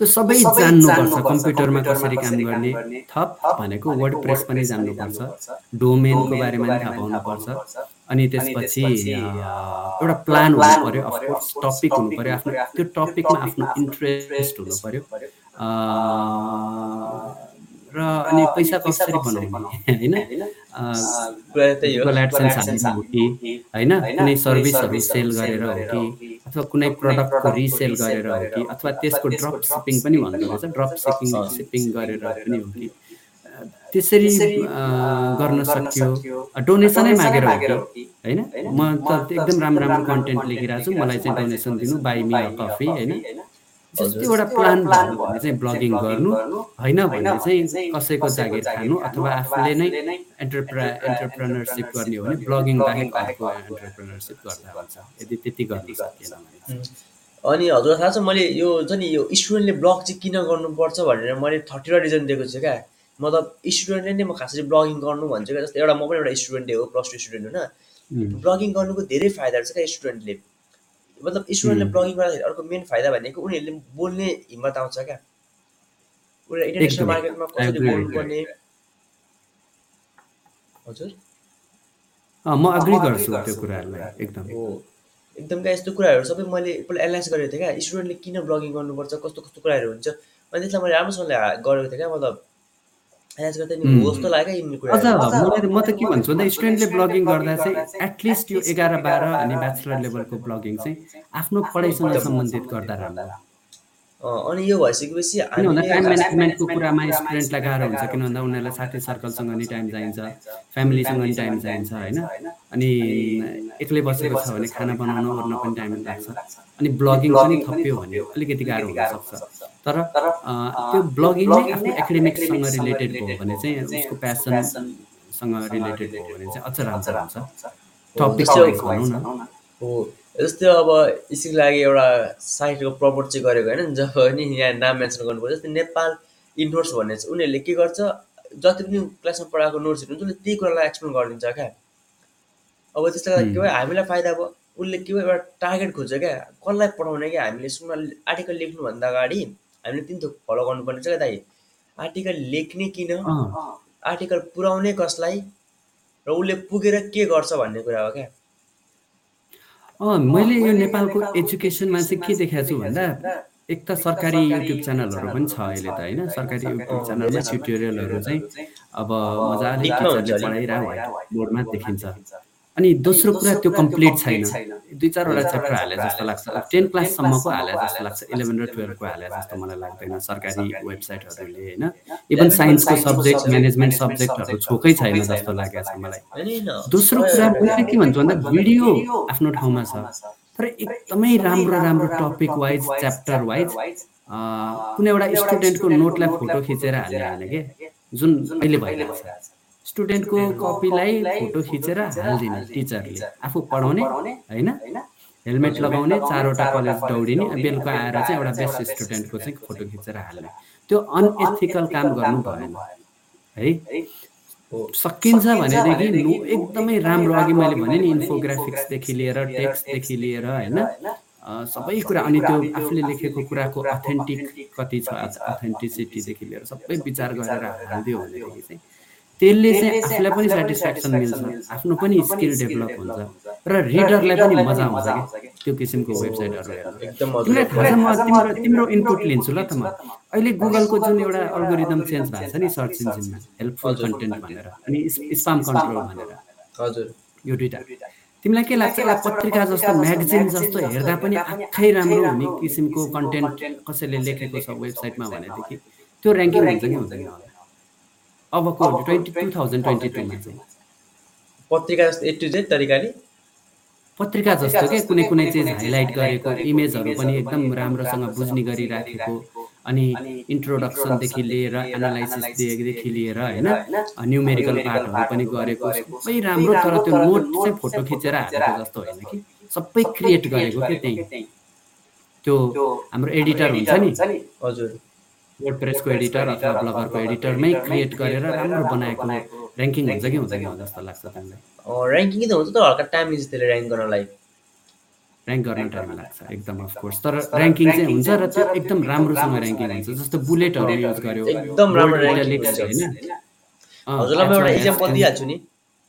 त्यो सबै जान्नुपर्छ कम्प्युटरमा कसरी काम गर्ने थप भनेको वर्ड प्रेस पनि जान्नुपर्छ डोमेनको बारेमा पनि थाहा पाउनुपर्छ अनि त्यसपछि एउटा प्लान हुनु पऱ्यो अफकोर्स टपिक हुनु पऱ्यो आफ्नो त्यो टपिकमा आफ्नो इन्ट्रेस्ट हुनु पऱ्यो। र अनि पैसा कसरी बनाउने? होइन? एडसेन्स हो। कि? होइन? कुनै सर्भिसहरू सेल गरेर हो कि? अथवा कुनै प्रडक्टको रिसेल गरेर हो कि? अथवा त्यसको ड्रप सिपिङ पनि भन्दो रहेछ ड्रप सिपिङ सिपिङ गरेर पनि हो कि? त्यसरी गर्न सक्यो। डोनेसनै मागेर हो कि? होइन? म त एकदम राम्रो राम्रो कन्टेन्ट लेखिरहेको छु। मलाई चाहिँ डोनेसन दिनु। बाई मी कफी होइन? जस्तो एउटा प्लान भयो भने चाहिँ ब्लगिङ गर्नु। होइन भने चाहिँ कसैको जागिर खानु अथवा आफूले नै एन्टरप्रा एन्टरप्रेनरसिप गर्ने हो भने ब्लगिङ बाहेक अर्को एन्टरप्रेनरसिप गर्दा हुन्छ यदि त्यति गर्न सकिएन भने अनि हजुर थाहा छ मैले यो छ नि यो स्टुडेन्टले ब्लग चाहिँ किन गर्नुपर्छ भनेर मैले थर्टीवटा रिजन दिएको छु क्या। मतलब स्टुडेन्टले नै म खासै ब्लगिङ गर्नु भन्छु क्या। जस्तो एउटा म पनि एउटा स्टुडेन्टै हो प्लस टू स्टुडेन्ट होइन ब्लगिङ गर्नुको धेरै फाइदाहरू छ क्या स्टुडेन्टले। मतलब स्टुडेन्टले ब्लगिङ गर्दाखेरि अर्को मेन फाइदा भनेको उनीहरूले बोल्ने हिम्मत आउँछ क्या। उनीहरू इन्टरनेसनल मार्केटमा कसरी बोल्नुपर्ने। हजुर। म अग्री गर्छु त्यो कुराहरूलाई एकदम। हो। एकदम क्या यस्तो कुराहरू सबै मैले एकपल्ट एनालाइज गरेको थिएँ क्या। स्टुडेन्टले किन ब्लगिङ गर्नुपर्छ कस्तो कस्तो कुराहरू हुन्छ। अनि त्यसलाई मैले राम्रोसँगले गरेको थिएँ क्या मतलब अझ मलाई म त के भन्छु भन्दा स्टुडेन्टले ब्लगिङ गर्दा चाहिँ एटलिस्ट यो एघार बाह्र अनि ब्याचलर लेभलको ब्लगिङ चाहिँ आफ्नो पढाइसँग सम्बन्धित गर्दा राम्रो। अनि यो भइसकेपछि टाइम म्यानेजमेन्टको कुरामा स्टुडेन्टलाई गाह्रो हुन्छ किन भन्दा उनीहरूलाई साथी सर्कलसँग नि टाइम चाहिन्छ फ्यामिलीसँग नि टाइम चाहिन्छ होइन? अनि एक्लै बसेको छ भने खाना बनाउन ओर्न पनि टाइम लाग्छ। अनि ब्लगिङ पनि थप्यो भने अलिकति गाह्रो हुनसक्छ तर त्यो ब्लगिङ नै आफ्नो एकाडेमिक्ससँग रिलेटेड भयो भने चाहिँ उसको प्यासनसँग रिलेटेड भयो भने चाहिँ अझ राम्रो हुन्छ टपिक भनौँ न। हो जस्तै अब यसको लागि एउटा साइटको प्रपोर्ट चाहिँ गरेको होइन जब नि यहाँ नाम मेन्सन गर्नुपर्छ जस्तै नेपाल इन्डोर्स भन्ने चाहिँ उनीहरूले के गर्छ जति पनि क्लासमा पढाएको नोट्सहरू हुन्छ उसले त्यही कुरालाई एक्सप्लेन गरिदिन्छ क्या। अब त्यसले गर्दा के भयो हामीलाई फाइदा भयो। उसले के भयो एउटा टार्गेट खोज्छ क्या कसलाई पढाउने क्या हामीले सुन आर्टिकल लेख्नुभन्दा अगाडि। हामीले तिन थोक फलो गर्नुपर्ने छ क्या दाइ। आर्टिकल लेख्ने किन? आर्टिकल पुऱ्याउने कसलाई? र उसले पुगेर के गर्छ भन्ने कुरा हो क्या। मैले यो नेपालको एजुकेसनमा चाहिँ के देखाएको छु भन्दा एक त सरकारी युट्युब च्यानलहरू पनि छ अहिले त होइन? सरकारी युट्युब च्यानलमा ट्युटोरियलहरू चाहिँ अब मजाले टिचरले पढाइरहेको बोर्डमा देखिन्छ। अनि दोस्रो कुरा त्यो कम्प्लिट छैन। दुई चारवटा च्याप्टर हाले जस्तो लाग्छ। टेन क्लाससम्मको हाले जस्तो लाग्छ। इलेभेन र टुवेल्भको हाले जस्तो मलाई लाग्दैन सरकारी वेबसाइटहरूले होइन? इभन साइन्सको सब्जेक्ट म्यानेजमेन्ट सब्जेक्टहरू छोकै छैन जस्तो लागेको छ मलाई। दोस्रो कुरा मैले के भन्छु भन्दा भिडियो आफ्नो ठाउँमा छ। तर एकदमै राम्रो राम्रो टपिक वाइज च्याप्टर वाइज कुनै एउटा स्टुडेन्टको नोटलाई फोटो खिचेर हाल्ने होइन कि? जुन अहिले भइरहेको छ। स्टुडेन्टको कपीलाई फोटो खिचेर हालिदिने टिचरले। आफू पढाउने होइन? हेलमेट लगाउने चारवटा कलेज दौडिने बेलुका आएर चाहिँ एउटा बेस्ट स्टुडेन्टको चाहिँ फोटो खिचेर हाल्ने त्यो अनएथिकल काम गर्नु भएन। है? सकिन्छ भनेदेखि एकदमै राम्रो अघि मैले भने नि इन्फोग्राफिक्सदेखि लिएर टेक्स्टदेखि लिएर होइन? सबै कुरा अनि त्यो आफूले लेखेको कुराको अथेन्टिक कति छ? अथेन्टिसिटीदेखि लिएर सबै विचार गरेर हालिदियो भनेदेखि। चाहिँ त्यसले चाहिँ आफूलाई पनि सेटिस्फ्याक्सन मिल्छ। आफ्नो पनि स्किल डेभलप हुन्छ। र रिडरलाई पनि मजा आउँछ कि त्यो किसिमको वेबसाइटहरू तिमीलाई थाहा छ म तिम्रो तिम्रो इनपुट लिन्छु ल त म अहिले गुगलको जुन एउटा अल्गोरिदम चेन्ज भएको छ नि सर्च इन्जिनमा हेल्पफुल कन्टेन्ट भनेर। अनि स्पाम कन्ट्रोल भनेर। हजुर। यो दुइटा तिमीलाई के लाग्छ? एउटा पत्रिका जस्तो म्यागजिन जस्तो हेर्दा पनि आँखै राम्रो हुने किसिमको कन्टेन्ट कसैले लेखेको छ वेबसाइटमा भनेदेखि। त्यो ऱ्याङ्किङ हुन्छ कि हुँदैन। होला अबको ट्वेन्टी टू थाउजन्ड ट्वेन्टी टूमा चाहिँ। पत्रिका जस्तो ए टु जेड तरिकाले? पत्रिका जस्तो के? कुनै कुनै चिज हाइलाइट गरेको इमेजहरू पनि एकदम राम्रोसँग बुझ्ने गरी राखेको अनि इन्ट्रोडक्सनदेखि लिएर एनालाइसिसदेखि लिएर होइन? न्युमेरिकल पार्टहरू पनि गरेको सबै राम्रो तर त्यो नोट चाहिँ फोटो खिचेर हालेको जस्तो होइन कि? सबै क्रिएट गरेको के त्यहीँ? त्यो हाम्रो एडिटर हुन्छ नि? हजुर। वर्डप्रेसको एडिटर अथवा ब्लगरको एडिटरमै क्रिएट गरेर राम्रो बनाएको ऱ्याङ्किङ हुन्छ कि हुँदैन हो जस्तो लाग्छ तिमीलाई ऱ्याङ्किङ त हुन्छ तर हल्का टाइम लिन्छ त्यसले ऱ्याङ्क गर्नलाई ऱ्याङ्क गर्न टाइम लाग्छ एकदम अफकोर्स तर ऱ्याङ्किङ चाहिँ हुन्छ र त्यो एकदम राम्रोसँग ऱ्याङ्किङ हुन्छ जस्तो बुलेटहरू युज गर्यो। एकदम राम्रो हुन्छ। होइन? हजुरलाई म एउटा H1, इक्जाम्पल H10, दिइहाल्छु नि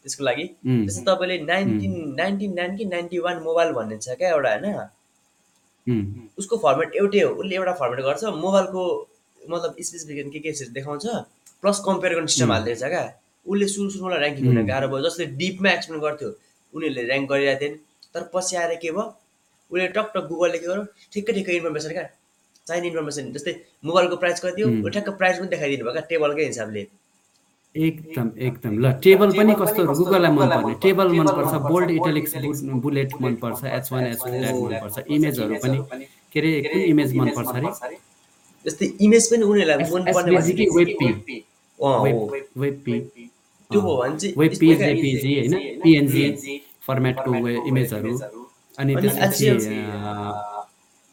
त्यसको लागि। जस्तै तपाईँले नाइन्टिन नाइन्टिन नाइन कि नाइन्टी वान मोबाइल भन्ने छ क्या एउटा होइन? उसको फर्मेट एउटै हो उसले एउटा फर्मेट गर्छ मोबाइलको मतलब स्पेसिफिकेसन के के देखाउँछ प्लस कम्पेयर गर्ने सिस्टम. हालिदिएछ क्या उसले सुरु सुरुमा ऱ्याङ्किङ हुन. गाह्रो भयो जसले डिपमा एक्सप्लेन गर्थ्यो उनीहरूले ऱ्याङ्क गरिरहेको थिएन तर पछि आएर के भयो उसले टक्क गुगलले के गर्यो ठिक्कै ठिक्कै इन्फर्मेसन क्या चाहिने इन्फर्मेसन जस्तै मोबाइलको प्राइस कति हो ठ्याक्क प्राइस पनि देखाइदिनु भयो क्या टेबलकै हिसाबले एकदम एकदम ल टेबल पनि कस्तो गुगललाई मनपर्ने टेबल मनपर्छ बोल्ड इटालिक्स बुलेट मनपर्छ एच वान एच टू मनपर्छ इमेजहरू पनि के अरे कुन इमेज मनपर्छ अरे जस्तै इमेज पनि उनीहरूलाई मनपर्ने एसभिजी कि वेब पी अँ, हो। वेब वेब पी त्यो हो भने चाहिँ वेब यस्तो पी क्या, जेपिजी होइन पिएनजी फर्मेटको इमेजहरू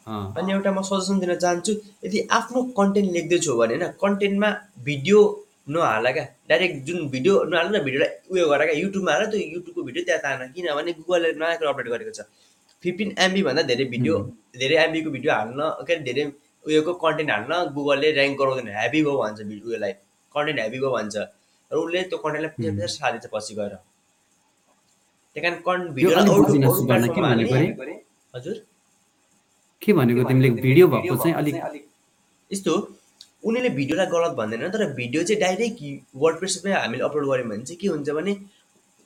अनि एउटा म सजेसन दिन चाहन्छु यदि आफ्नो कन्टेन्ट लेख्दैछु भने होइन कन्टेन्टमा भिडियो नहाल क्या डाइरेक्ट जुन भिडियो नहाल न भिडियोलाई उयो गर क्या युट्युबमा हाल त्यो युट्युबको भिडियो त्यहाँ तान किनभने गुगलले नयाँ कुरा अपडेट गरेको छ फिफ्टिन एमबीभन्दा धेरै भिडियो धेरै एमबीको भिडियो हाल्न के अरे धेरै उयोको कन्टेन्ट हाल्न गुगलले ऱ्याङ्क गराउँदैन। हेभी भयो भन्छ भिडियो उयोलाई कन्टेन्ट हेभी भयो भन्छ। र उसले त्यो कन्टेन्टलाई प्रेसर प्रेसर सालिन्छ पछि गएर। त्यही कारण कन् यो भिडियोलाई अलिक अरू बुझिन अरू सुवर्ण के प्लेटफर्ममा भनेको हाल्ने अरे हजुर? के भनेको तिमीले भिडियो भएको चाहिँ अलिक यस्तो उनीहरूले भिडियोलाई गलत भन्दैन तर भिडियो चाहिँ डाइरेक्ट वर्डप्रेसमै हामीले अपलोड गऱ्यौँ भने चाहिँ के हुन्छ भने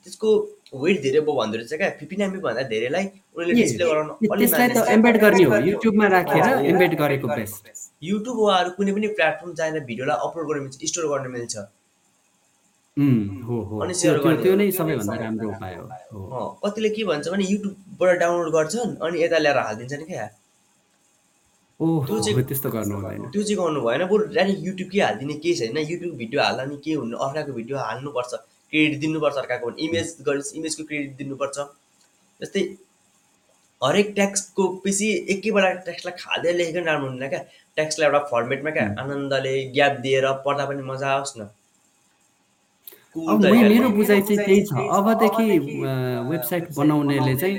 त्यसको वेट धेरै भन्दो रहेछ क्या। फिफ्टिन भन्दा धेरैलाई उनीहरूले डिस्प्ले गराउन त्यसलाई त। एम्बेड गर्ने हो। युट्युबमा राखेर एम्बेड गरेको बेस्ट युट्युब वा अरू कुनै पनि प्लेटफर्म जाएर भिडियोलाई अपलोड गर्न मिल्छ स्टोर गर्न मिल्छ। हो हो। अनि त्यो नै सबैभन्दा राम्रो उपाय हो। कतिले के भन्छ भने युट्युबबाट डाउनलोड गर्छन् अनि यता ल्याएर हालिदिन्छन् क्या। त्यो चाहिँ- त्यस्तो गर्नु हुँदैन। त्यो चाहिँ गर्नु भएन। बरु डाइरेक्ट युट्युबकै हालिदिने केही छैन। युट्युब भिडियो हाल्दा नि के हुनु अर्काको भिडियो हाल्नुपर्छ। क्रेडिट दिनुपर्छ अर्काको भने इमेज गरेपछि इमेजको क्रेडिट दिनुपर्छ। जस्तै हरेक ट्याक्सको पछि एकैबाट ट्याक्सलाई खाँदै लेखेको पनि राम्रो हुँदैन क्या। ट्याक्सलाई एउटा फर्मेटमा क्या आनन्दले ग्याप दिएर पढ्दा पनि मजा आओस् न। अब। मेरो बुझाइ चाहिँ त्यही छ। अबदेखि वेबसाइट बनाउनेले चाहिँ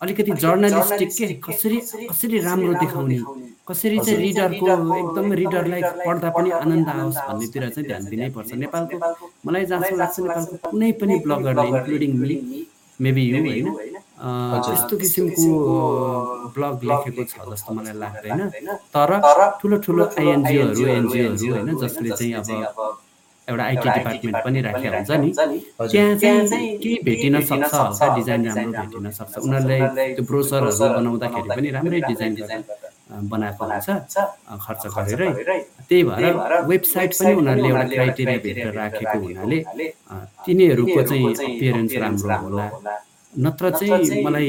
अलिकति जर्नलिस्टिक के? कसरी कसरी राम्रो देखाउने? कसरी चाहिँ रिडरको एकदम रिडरलाई पढ्दा पनि आनन्द आओस् भन्नेतिर चाहिँ ध्यान दिनै पर्छ। नेपालको मलाई जहाँसम्म लाग्छ नेपालको कुनै पनि ब्लगरले इन्क्लुडिङ मी मेबी यु होइन। त्यस्तो किसिमको ब्लग लेखेको छ जस्तो मलाई लाग्दैन। तर ठुलो ठुलो आइएनजिओहरू, एनजिओहरू होइन जसले चाहिँ अब एउटा आइटी डिपार्टमेन्ट पनि राखेको हुन्छ नि, त्यहाँ चाहिँ केही भेटिन सक्छ, हल्का डिजाइन राम्रो भेटिन सक्छ। उनीहरूले त्यो ब्रोसरहरू बनाउँदाखेरि पनि राम्रै डिजाइन अ, बनाएको हुन्छ खर्च गरेरै। त्यही भएर वेबसाइट पनि उनीहरूले एउटा क्राइटेरियाभित्र राखेको हुनाले तिनीहरूको चाहिँ अपियरेन्स राम्रो होला। नत्र चाहिँ मलाई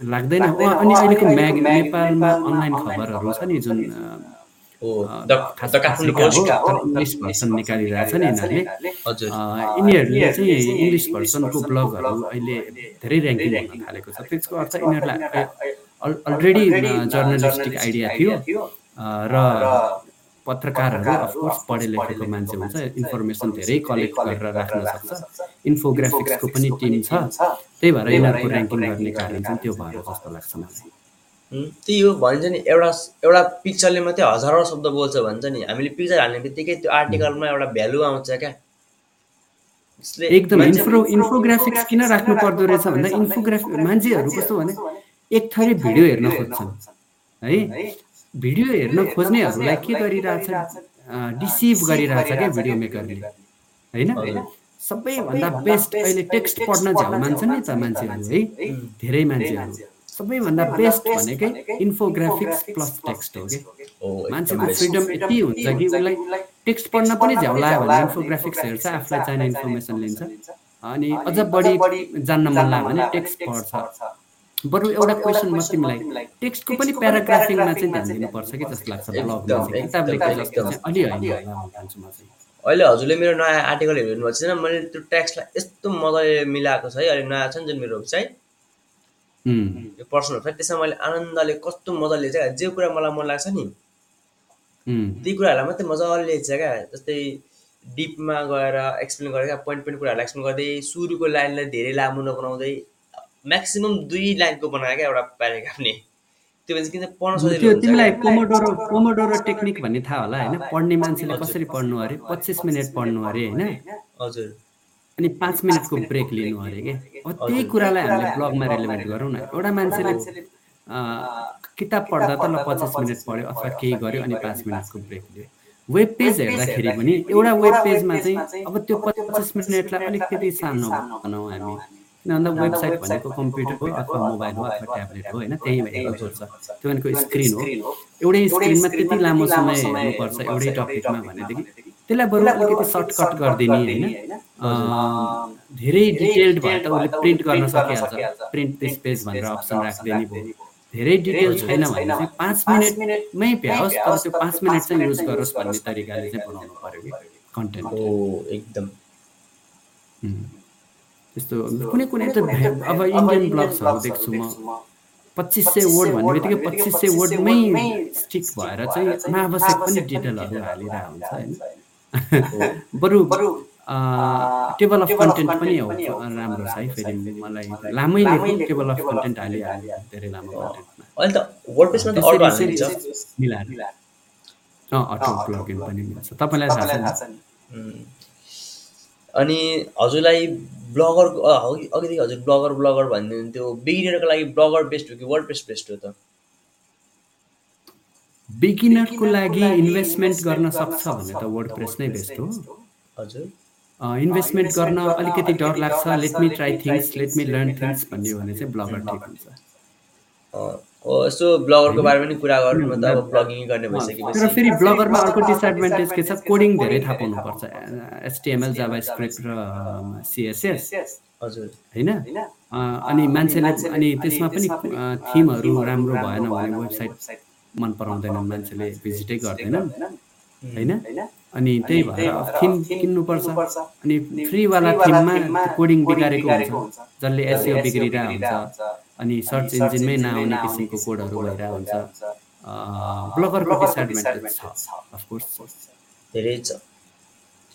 लाग्दैन। अनि अहिलेको म्याग नेपालमा अनलाइन खबरहरू छ नि जुन इङ्ग्लिस भर्सन निकालिरहेछ नि यिनीहरूले। यिनीहरूले। चाहिँ इङ्ग्लिस भर्सनको ब्लगहरू अहिले धेरै ऱ्याङ्किङ हुन थालेको छ। त्यसको अर्थ यिनीहरूलाई अलरेडी जर्नलिस्टिक आइडिया थियो। अ, र पत्रकारहरू अफकोर्स पढे लेखेको मान्छे हुन्छ, इन्फर्मेसन धेरै कलेक्ट गरेर राख्न सक्छ। इन्फोग्राफिक्सको पनि टिम छ। त्यही भएर यिनीहरूको ऱ्याङ्किङ गर्ने कारण चाहिँ त्यो भएर जस्तो लाग्छ मलाई। त्यही हो भनिन्छ नि एउटा एउटा पिक्चरले मात्रै हजारौँ शब्द बोल्छ भन्छ नि। हामीले पिक्चर हाल्ने बित्तिकै त्यो आर्टिकलमा एउटा भ्यालु आउँछ क्या। एकदम इन्फ्रो इन्फोग्राफिक्स किन राख्नु पर्दो रहेछ भन्दा इन्फोग्राफि मान्छेहरू कस्तो भने एक थरी भिडियो हेर्न खोज्छन्। है? भिडियो हेर्न खोज्नेहरूलाई के गरिरहेछ डिसिभ गरिरहेछ क्या भिडियो मेकरले? होइन। सबैभन्दा बेस्ट अहिले टेक्स्ट पढ्न झ्याउ मान्छन् नि त मान्छेहरू है? धेरै मान्छेहरू। सबैभन्दा बेस्ट भनेकै इन्फोग्राफिक्स प्लस टेक्स्ट हो कि? मान्छेको। फ्रिडम यति हुन्छ कि उसलाई टेक्स्ट पढ्न पनि झ्याउ लाग्यो भने इन्फोग्राफिक्स हेर्छ आफूलाई चाहिने इन्फर्मेसन लिन्छ। अनि अझ बढी जान्न मन लाग्यो भने टेक्स्ट पढ्छ। बरु एउटा क्वेसन म तिमीलाई टेक्स्टको पनि प्याराग्राफिङमा चाहिँ ध्यान दिनुपर्छ कि जस्तो लाग्छ ब्लगमा चाहिँ किताब लेखे जस्तो चाहिँ अलि होइन चाहिँ अहिले हजुरले मेरो नयाँ आर्टिकल हेर्नु भएको छैन मैले त्यो टेक्स्टलाई यस्तो मजाले मिलाएको छ है अहिले नयाँ छ नि जुन मेरो वेबसाइट यो पर्सनल वेबसाइट त्यसमा मैले आनन्दले कस्तो मजाले क्या जे कुरा मलाई मन लाग्छ नि। ती कुराहरूलाई मात्रै मजाले लेख्छ क्या जस्तै डिपमा गएर एक्सप्लेन गरेर क्या पोइन्ट पोइन्ट कुराहरूलाई एक्सप्लेन गर्दै सुरुको लाइनलाई धेरै लामो नबनाउँदै म्याक्सिमम् दुई लाइनको बनायो क्या एउटा प्याराग्राफ नि त्यो भने किन पढ्न सजिलो तिमीलाई क्या। पोमोडोरो पोमोडोरो टेक्निक भन्ने थाहा होला होइन पढ्ने मान्छेले कसरी पढ्नु अरे पच्चिस मिनट पढ्नु अरे होइन हजुर अनि पाँच मिनटको ब्रेक लिनु अरे के अब त्यही कुरालाई हामीले ब्लगमा रिलेभेन्ट गरौँ न एउटा मान्छेले किताब पढ्दा त ल पच्चिस मिनट पढ्यो अथवा केही गर्यो अनि पाँच मिनटको ब्रेक लियो वेब पेज हेर्दाखेरि पनि एउटा वेब पेजमा चाहिँ अब त्यो पच्चिस मिनटलाई अलिकति सानो बनाऊ हामी किन भन्दा वेबसाइट भनेको कम्प्युटर हो अथवा मोबाइल हो अथवा ट्याब्लेट हो होइन त्यही हेर्नुपर्छ त्यो भनेको स्क्रिन हो। एउटै स्क्रिनमा त्यति लामो समय हेर्नुपर्छ एउटै टपिकमा भनेदेखि। त्यसलाई बरु अलिकति सर्टकट गरिदिने होइन। अ, धेरै डिटेल्ड भए त उसले प्रिन्ट गर्न सकिहाल्छ प्रिन्ट दिस पेज भनेर अप्सन राखिदिने भयो। धेरै डिटेल छैन भने चाहिँ पाँच मिनटमै भ्याओस् तर त्यो पाँच मिनट चाहिँ युज गरोस् भन्ने तरिकाले चाहिँ बनाउनु पऱ्यो कि कन्टेन्ट एकदम त्यस्तो कुनै कुनै त अब इन्डियन ब्लग्सहरू देख्छु म पच्चिस सय वर्ड भन्ने बित्तिकै पच्चिस सय वर्डमै स्टिक भएर चाहिँ अनावश्यक पनि डिटेलहरू हालिरहेको हुन्छ होइन बरु टेबल अफ कन्टेन्ट पनि हो राम्रो छ है फेरि मलाई लामै लेख्नु टेबल अफ कन्टेन्ट हालिहाल्यो धेरै लामो कन्टेन्टमा त त मिलाएर अँ अटो प्लगइन पनि मिल्छ तपाईँलाई थाहा छ. अनि हजुरलाई ब्लगर अघि अघिदेखि हजुर ब्लगर ब्लगर भनिदिनुहुन्थ्यो बिगिनरको लागि ब्लगर बेस्ट हो कि वर्डप्रेस बेस्ट हो त? बिगिनरको लागि इन्भेस्टमेन्ट गर्न सक्छ भने त वर्ड नै बेस्ट हो। हजुर। इन्भेस्टमेन्ट गर्न अलिकति डर लाग्छ। Let me try things let me learn things भन्ने हो भने चाहिँ ब्लगर ठिक हुन्छ। अँ, हो यसो ब्लगरको बारेमा पनि कुरा गर्नु म त अब ब्लगिङ गर्ने तर भइसकेपछि फेरि ब्लगरमा अर्को डिसएडभान्टेज के छ? कोडिङ धेरै थाहा पाउनुपर्छ। एसटिएमएल जाभा स्क्रिप्ट र सिएसएस। हजुर। होइन? अनि मान्छेले अनि त्यसमा पनि थिमहरू राम्रो भएन भने वेबसाइट मन पराउँदैनन् मान्छेले भिजिटै गर्दैनन्। होइन? अनि त्यही भएर अब थिम किन्नुपर्छ। अनि फ्रीवाला थिममा कोडिङ बिगारेको हुन्छ जसले एसइओ बिग्रिरहेको हुन्छ। अनि सर्च इन्जिनमै नआउने किसिमको कोडहरू भइरहेको हुन्छ। अ, ब्लगरको डिसएडभान्टेज छ अफकोर्स धेरै छ।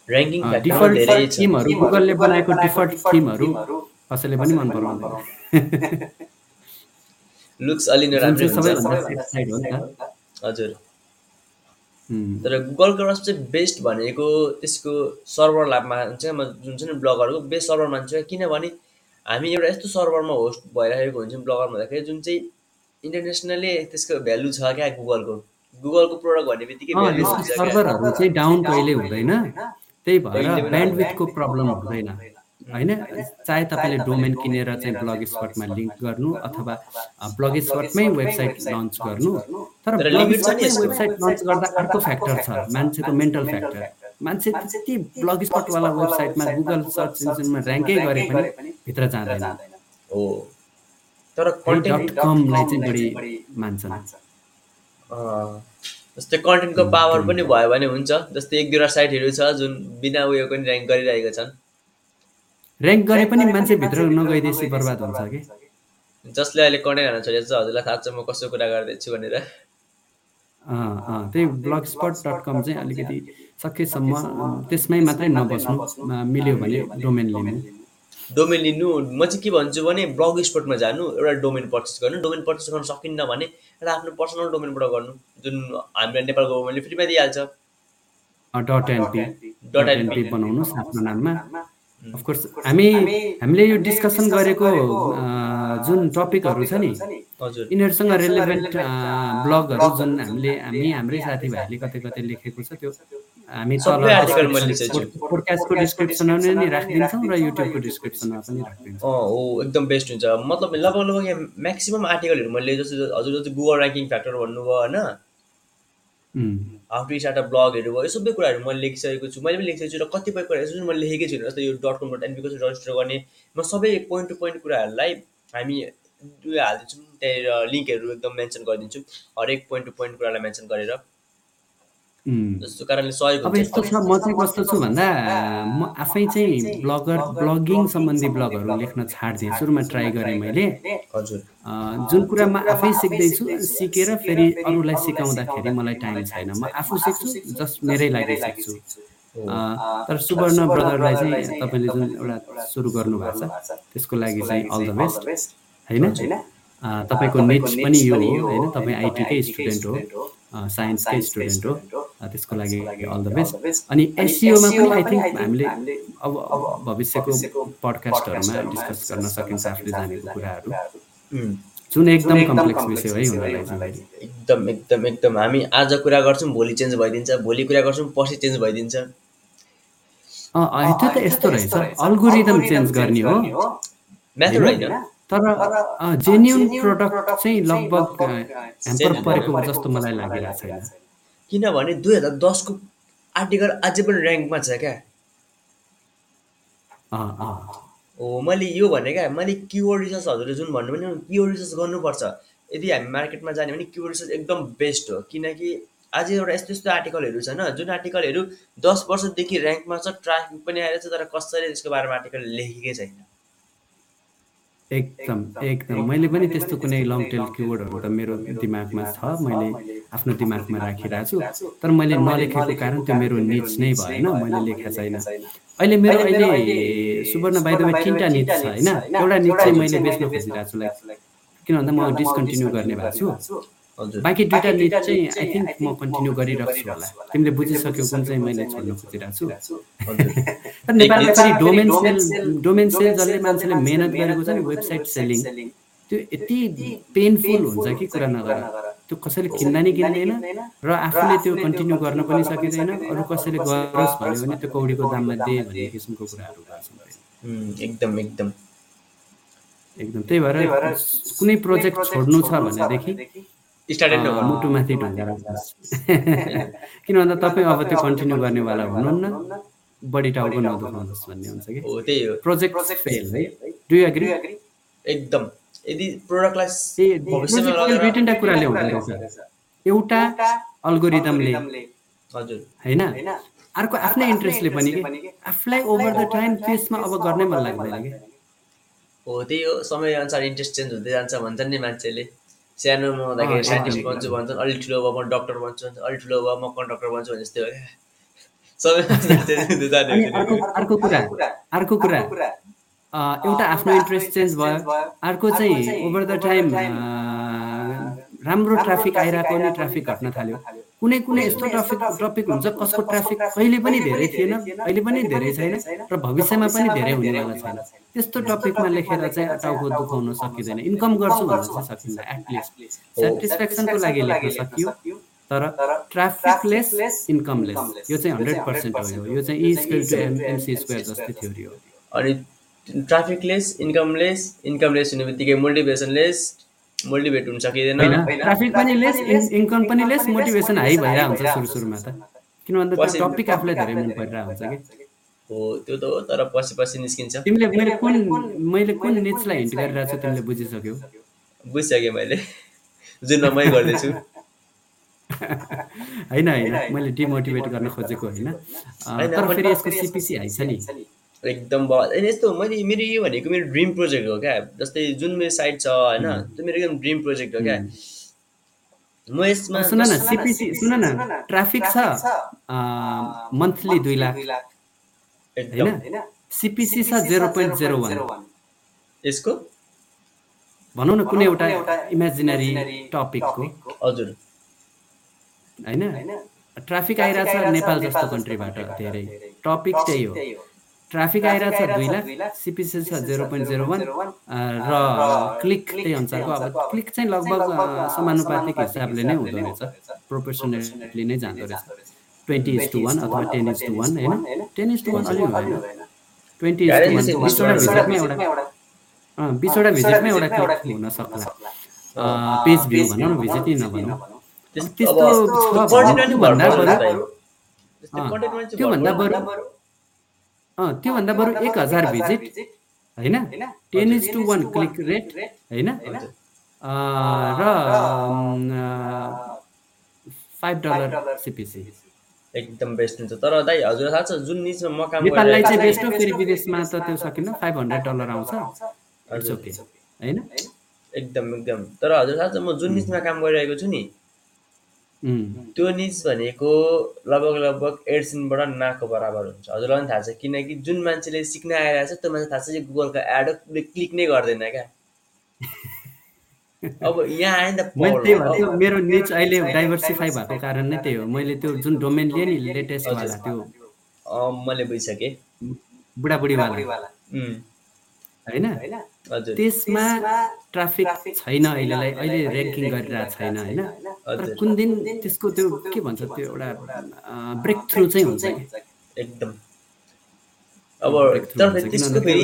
ऱ्याङ्किङ डिफल्ट थिमहरू गुगलले बनाएको डिफल्ट थिमहरू कसैले पनि मन पराउँदैन लुक्स अलि नराम्रो सबैभन्दा सेफ साइड हो नि त। हजुर। तर गुगल क्रोस चाहिँ बेस्ट भनेको त्यसको सर्भर ल्याबमा चाहिँ म जुन चाहिँ नि ब्लगरको बेस्ट सर्भर मान्छु। किनभने हामी एउटा यस्तो सर्भरमा होस्ट भइरहेको हुन्छौँ ब्लगर भन्दाखेरि जुन चाहिँ इन्टरनेसनली त्यसको भ्यालु छ क्या गुगलको गुगलको प्रोडक्ट भन्ने बित्तिकै भ्यालु सर्भरहरू चाहिँ डाउन कहिले हुँदैन। त्यही भएर ब्यान्डविथको प्रब्लम हुँदैन। होइन? चाहे तपाईँले डोमेन किनेर चाहिँ ब्लग स्पटमा लिङ्क गर्नु अथवा ब्लग स्पटमै वेबसाइट लन्च गर्नु। तर ब्लग स्पटमै। वेबसाइट लन्च गर्दा अर्को फ्याक्टर छ। मान्छेको मेन्टल फ्याक्टर मान्छे त्यति ब्लग स्पटवाला वेबसाइटमा गुगल सर्च इन्जिनमा ऱ्याङ्कै गरे पनि भित्र जाँदैन। हो तर डट कन्टेन्ट कमलाई चाहिँ बढी मान्छन्। जस्तै कन्टेन्टको पावर पनि भयो भने हुन्छ। जस्तै एक दुईवटा साइटहरू छ जुन बिना उयो पनि ऱ्याङ्क गरिरहेका छन्। ऱ्याङ्क गरे पनि मान्छे भित्र नगइदिएपछि बर्बाद हुन्छ कि? जसले अहिले कन्टेन्ट हाल्न छोडेको छ हजुरलाई थाहा छ म कसो कुरा गर्दैछु भनेर। त्यही ब्लग स्पट डट कम चाहिँ अलिकति सकेसम्म त्यसमै मात्रै नबस्नु मिल्यो भने डोमेन लिनु। डोमेन लिनु म चाहिँ के भन्छु भने ब्लग स्पटमा जानु एउटा डोमेन पर्चेस गर्नु। डोमेन पर्चेस गर्न सकिन्न भने एउटा आफ्नो पर्सनल डोमेनबाट गर्नु जुन हामीलाई नेपाल गभर्मेन्टले फ्रीमा दिइहाल्छ। डट एनपी डट एनपी बनाउनुहोस् आफ्नो नाममा। अफकोर्स हामी हामीले यो डिस्कसन गरेको जुन टपिकहरू छ नि हजुर। यिनीहरूसँग रिलेभेन्ट ब्लगहरू जुन हामीले हामी हाम्रै साथीभाइले कतै कतै लेखेको छ त्यो। हामी तल। पोडकास्टको डिस्क्रिप्सनमा पनि राखिदिन्छौँ र युट्युबको डिस्क्रिप्सनमा पनि राखिदिन्छौँ। अँ हो एकदम बेस्ट हुन्छ। मतलब लगभग लगभग यहाँ म्याक्सिमम् आर्टिकलहरू मैले जस्तो हजुर जस्तो गुगल ऱ्याङ्किङ फ्याक्टर भन्नुभयो होइन। Um, how to start a ब्लगहरू भयो सबै कुराहरू मैले लेखिसकेको छु मैले पनि लेखिसकेको छु र कतिपय कुराहरू जुन मैले लेखेकै छुइनँ जस्तो यो डट कम डट एनपी कसरी रजिस्टर गर्ने म सबै पोइन्ट टु पोइन्ट कुराहरूलाई हामी हालिदिन्छौँ त्यहाँनिर लिङ्कहरू एकदम मेन्सन गरिदिन्छौँ हरेक पोइन्ट टु पोइन्ट कुरालाई मेन्सन गरेर। जस्तो कारणले सहयोग अब यस्तो छ म चाहिँ कस्तो छु भन्दा म आफै चाहिँ ब्लगर ब्लगिङ सम्बन्धी ब्लगहरू लेख्न छाड्दिएँ सुरुमा ट्राई गरेँ मैले। हजुर। जुन कुरा म आफै सिक्दैछु सिकेर फेरि अरूलाई सिकाउँदाखेरि मलाई टाइम छैन। म आफू सिक्छु जस्ट मेरै लागि सिक्छु। तर सुवर्ण ब्रदरलाई चाहिँ तपाईँले जुन एउटा सुरु गर्नुभएको छ त्यसको लागि चाहिँ अल द बेस्ट होइन? तपाईँको निच पनि यो हो होइन? तपाईँ आइटीकै स्टुडेन्ट हो साइन्सकै स्टुडेन्ट हो। त्यसको लागि अल द बेस्ट अनि एसियोमा पनि आई थिङ्क हामीले अब अब भविष्यको पडकास्टहरूमा डिस्कस गर्न सकिन्छ आफूले जानेको कुराहरू। जुन एकदम कम्प्लेक्स विषय है चाहिँ। एकदम एकदम एकदम। हामी आज कुरा गर्छौँ भोलि चेन्ज भइदिन्छ। भोलि कुरा गर्छौँ पर्सि चेन्ज भइदिन्छ। त्यो त यस्तो रहेछ। अल्गोरिदम चेन्ज गर्ने हो। म्याथड होइन? तर जेन्युन प्रडक्ट चाहिँ लगभग ह्याम्पर परेको जस्तो मलाई लागिरहेको छैन। किनभने दुई हजार दसको आर्टिकल अझै पनि ऱ्याङ्कमा छ क्या। हो मैले यो भने क्या मैले किवर्ड रिसर्च हजुरले जुन भन्नुभयो नि किवर्ड रिसर्च गर्नुपर्छ। यदि हामी मार्केटमा जाने भने किवर्ड रिसर्च एकदम बेस्ट हो किनकि आज एउटा यस्तो यस्तो आर्टिकलहरू छन् जुन आर्टिकलहरू दस वर्षदेखि ऱ्याङ्कमा छ ट्राफिक पनि आइरहेछ तर कसैले त्यसको बारेमा आर्टिकल लेखेकै छैन। एकदम एकदम मैले पनि त्यस्तो कुनै लङ टेल किवर्डहरू त मेरो दिमागमा छ मैले आफ्नो दिमागमा राखिरहेको छु तर मैले नलेखेको कारण त्यो मेरो निच नै भएन मैले लेखेको छैन। अहिले मेरो अहिले सुवर्ण बाहिर तिनवटा निच छ होइन? एउटा निच चाहिँ मैले बेच्न खोजिरहेको छु लाइक किन भन्दा म डिसकन्टिन्यू गर्ने भएको छु। बाँकी दुइटा निट चाहिँ आई थिङ्क म कन्टिन्यू गरिरहेको छु होला। तिमीले बुझिसक्यौ कुन चाहिँ मैले छोड्न खोजिरहेको छु? तर नेपालमा फेरि डोमेन सेल डोमेन सेल जसले मान्छेले मेहनत गरेको छ नि वेबसाइट सेलिङ त्यो यति पेनफुल हुन्छ कि कुरा नगर। त्यो कसैले किन्दा नि किन्दैन र आफूले त्यो कन्टिन्यू गर्न पनि सकिँदैन। अरू कसैले गरोस् भन्यो भने त्यो कौडीको दाममा दे भन्ने किसिमको कुराहरू एकदम एकदम। एकदम त्यही भएर कुनै प्रोजेक्ट छोड्नु छ भनेदेखि स्टार्टेड अँ, मुटुमाथि ढुङ्गा किन भन्दा तपाईँ अब त्यो कन्टिन्यू गर्नेवाला हुनुहुन्न। बढी टाउको नदुखाउनुहोस् भन्ने हुन्छ कि। हो त्यही हो। प्रोजेक्ट फेल है डु एग्री एकदम। यदि प्रोडक्टलाई ए भविष्यमा प्रोजेक्ट फेल दुई लगेर तिनवटा कुराले हुँदो रहेछ। एउटा अल्गोरिदमले हजुर। होइन? अर्को आफ्नै इन्ट्रेस्टले पनि कि? आफूलाई ओभर द टाइम त्यसमा अब गर्नै मन लाग्दैन कि? हो त्यही हो। समय अनुसार इन्ट्रेस्ट चेन्ज हुँदै जान्छ भन्छन् नि मान्छेले। सानोमा हुँदाखेरि साइन्टिस्ट बन्छु भन्छन् अलि ठुलो भयो म डक्टर बन्छु भन्छ अलि ठुलो भयो म कन्डक्टर बन्छु भने जस्तै हो। क्या अर्को कुरा अर्को कुरा अँ, एउटा आफ्नो इन्ट्रेस्ट चेन्ज भयो। अर्को चाहिँ ओभर द टाइम राम्रो ट्राफिक आइरहेको अनि ट्राफिक घट्न थाल्यो। कुनै कुनै यस्तो ट्राफिक टपिक हुन्छ कसको ट्राफिक? कहिले पनि धेरै थिएन अहिले पनि धेरै छैन र भविष्यमा पनि धेरै हुनेवाला छैन। त्यस्तो टपिकमा लेखेर चाहिँ टाउको दुखाउन सकिँदैन। इन्कम गर्छु भन्न चाहिँ सकिँदैन एटलिस्ट सेटिस्फ्याक्सनको लागि लेख्न सकियो तर ट्राफिकलेस इन्कमलेस यो चाहिँ हन्ड्रेड पर्सेन्ट हो। यो चाहिँ E square to M MC square जस्तै थ्योरी हो अनि ट्राफिकलेस इन्कमलेस इन्कमलेस हुने बित्तिकै मोटिभेसनलेस मोटिभेट हुन सकिँदैन। होइन। ट्राफिक पनि लेस इन्कम पनि लेस मोटिभेसन हाई भइरहेको हुन्छ सुरु सुरुमा त। किन भन्दा त्यो टपिक आफूलाई धेरै मन परिरहेको हुन्छ कि? हो त्यो त हो तर पछि पछि निस्किन्छ। तिमीले मैले कुन मैले कुन निचलाई हिन्ट गरिरहेको छु तिमीले बुझिसक्यौ? बुझिसकेँ मैले। जुन मै गर्दैछु। होइन होइन। मैले डिमोटिभेट गर्न खोजेको होइन। तर फेरि यसको सिपिसी हाई छ नि। एकदम ब होइन यस्तो मैले मेरो यो भनेको मेरो ड्रिम प्रोजेक्ट हो क्या। जस्तै जुन मेरो साइट छ होइन त्यो मेरो एकदम ड्रिम प्रोजेक्ट हो क्या। म यसमा सुन न सिपिसी सुन न ट्राफिक छ मन्थली दुई लाख। एकदम। होइन? सिपिसी छ जेरो पोइन्ट जेरो वान यसको? भनौँ न कुनै एउटा इमेजिनरी टपिकको हजुर। होइन? ट्राफिक आइरहेछ नेपाल जस्तो कन्ट्रीबाट धेरै। टपिक त्यही हो। ट्राफिक आइरहेछ दुई लाख सिपिसी छ जेरो पोइन्ट जेरो वान र क्लिक त्यही अनुसारको अब क्लिक चाहिँ लगभग समानुपातिक हिसाबले नै हुँदो रहेछ। प्रोपोर्सनेटली नै जाँदो रहेछ। ट्वेन्टी इज टू वान अथवा टेन इज टू वान होइन? टेन इज टू वान अलिक भएन ट्वेन्टी इज टू वान बिसवटा भिजिटमै एउटा बिसवटा भिजिटमै एउटा क्लिक हुन सक्ला। पेज भ्यू भनौँ न भिजिट नै नभनौँ। त्यस- त्यस्तो अब छ भने content त्योभन्दा भर पर्छ बरु त्योभन्दा बरु। अँ त्योभन्दा बरु एक हजार भिजिट होइन? Ten is to one click rate होइन? अँ, र फाइभ डलर सिपिसी एकदम बेस्ट हुन्छ। तर दाइ हजुर थाहा छ जुन निचमा म काम नेपाललाई चाहिँ बेस्ट हो फेरि विदेशमा त त्यो सकिन्न। फाइभ हन्ड्रेड डलर आउँछ। इट्स हजुर। ओके होइन? एकदम एकदम। तर हजुर थाहा छ म जुन निचमा काम गरिरहेको छु नि त्यो निच भनेको लगभग लगभग एडसिनबाट नाको बराबर हुन्छ। हजुरलाई पनि थाहा छ किनकि जुन मान्छेले सिक्न आइरहेको छ त्यो मान्छे थाहा छ यो गुगलको एड क्लिक नै गर्दैन क्या। अब यहाँ आयो नि त मेरो निच अहिले डाइभर्सिफाई भएको कारण नै त्यही हो। मैले त्यो जुन डोमेन लिएँ नि लेटेस्टवाला त्यो। अँ, मैले बुझिसकेँ। बुढाबुढीवाला। होइन? त्यसमा ट्राफिक छैन अहिलेलाई अहिले ऱ्याङ्किङ गरिरहेको छैन होइन? तर कुन दिन त्यसको त्यो के भन्छ त्यो एउटा ब्रेक थ्रु चाहिँ हुन्छ कि? एकदम। अब तर त्यसको फेरि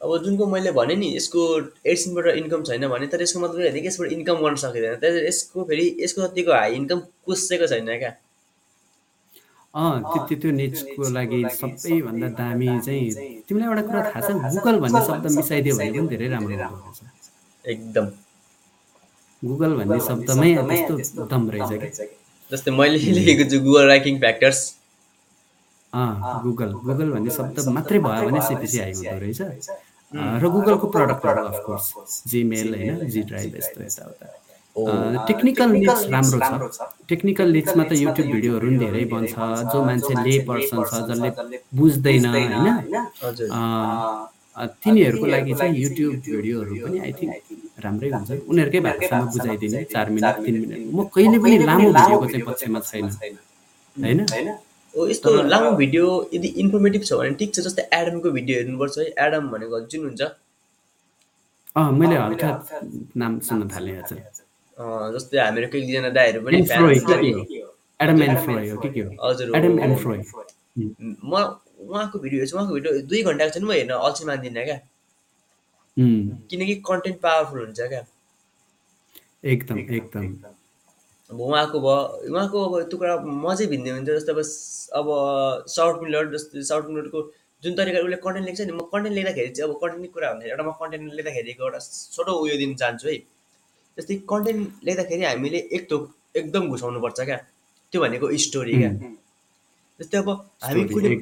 अब जुनको मैले भने नि यसको एडसिनबाट इन्कम छैन भने तर यसको मतलब कि यसबाट इन्कम गर्न सकिँदैन तर यसको फेरि यसको जतिको हाई इन्कम कसैको छैन क्या? अँ त्यो त्यो निचको लागि सबैभन्दा दामी चाहिँ तिमीलाई एउटा कुरा थाहा छ गुगल भन्ने शब्द मिसाइदियो भने पनि धेरै राम्रो हुँदो रहेछ। एकदम। गुगल भन्ने शब्दमै त्यस्तो दम रहेछ कि? जस्तै मैले लेखेको छु गुगल ऱ्याङ्किङ फ्याक्टर्स अँ गुगल गुगल भन्ने शब्द मात्रै भयो भने सिपिसी हुँदो रहेछ। र गुगलको प्रडक्टहरू अफकोर्स जिमेल होइन जी ड्राइभ यस्तो। यताउता। टेक्निकल निड्स राम्रो छ। टेक्निकल निड्समा त युट्युब भिडियोहरू पनि धेरै बन्छ। जो मान्छे ले पर्सन छ जसले बुझ्दैन होइन? तिनीहरूको लागि चाहिँ युट्युब भिडियोहरू पनि आई थिङ्क राम्रै हुन्छ। उनीहरूकै भाषामा बुझाइदिने चार मिनट तिन मिनट। म कहिले पनि लामो भिडियोको चाहिँ पक्षमा छैन। होइन? ओ यस्तो लामो भिडियो यदि इन्फर्मेटिभ छ भने ठिक छ जस्तै एडमको भिडियो हेर्नुपर्छ है। एडम भनेको जुन हुन्छ? अँ मैले हल्का नाम सुन्न थालेँ हजुर। जस्तै हामीहरू कतिजना दाइहरू पनि एन्फ्रोय फ्यान के के हो? एडम एन्फ्रोय हो के के हो? हजुर एडम हो। एन्फ्रोय म उहाँको भिडियो हेर्छु उहाँको भिडियो दुई घन्टाको छ नि म हेर्न अल्छी मान्दिनँ क्या। किनकि कन्टेन्ट पावरफुल हुन्छ क्या। एकदम एकदम अब उहाँको भयो उहाँको अब त्यो कुरा म चाहिँ भिन्दै हुन्छ जस्तै अब अब सर्ट मिलर जस्तै सर्ट मिलरको जुन तरिकाले उसले कन्टेन्ट लेख्छ नि म कन्टेन्ट लेख्दाखेरि चाहिँ अब कन्टेन्टकै कुरा भन्दाखेरि एउटा म कन्टेन्ट लेख्दाखेरिको एउटा छोटो उयो दिन चाहन्छु है। जस्तै कन्टेन्ट लेख्दाखेरि हामीले एक थोक एकदम घुसाउनुपर्छ क्या। त्यो भनेको स्टोरी क्या। जस्तै अब हामी कुनै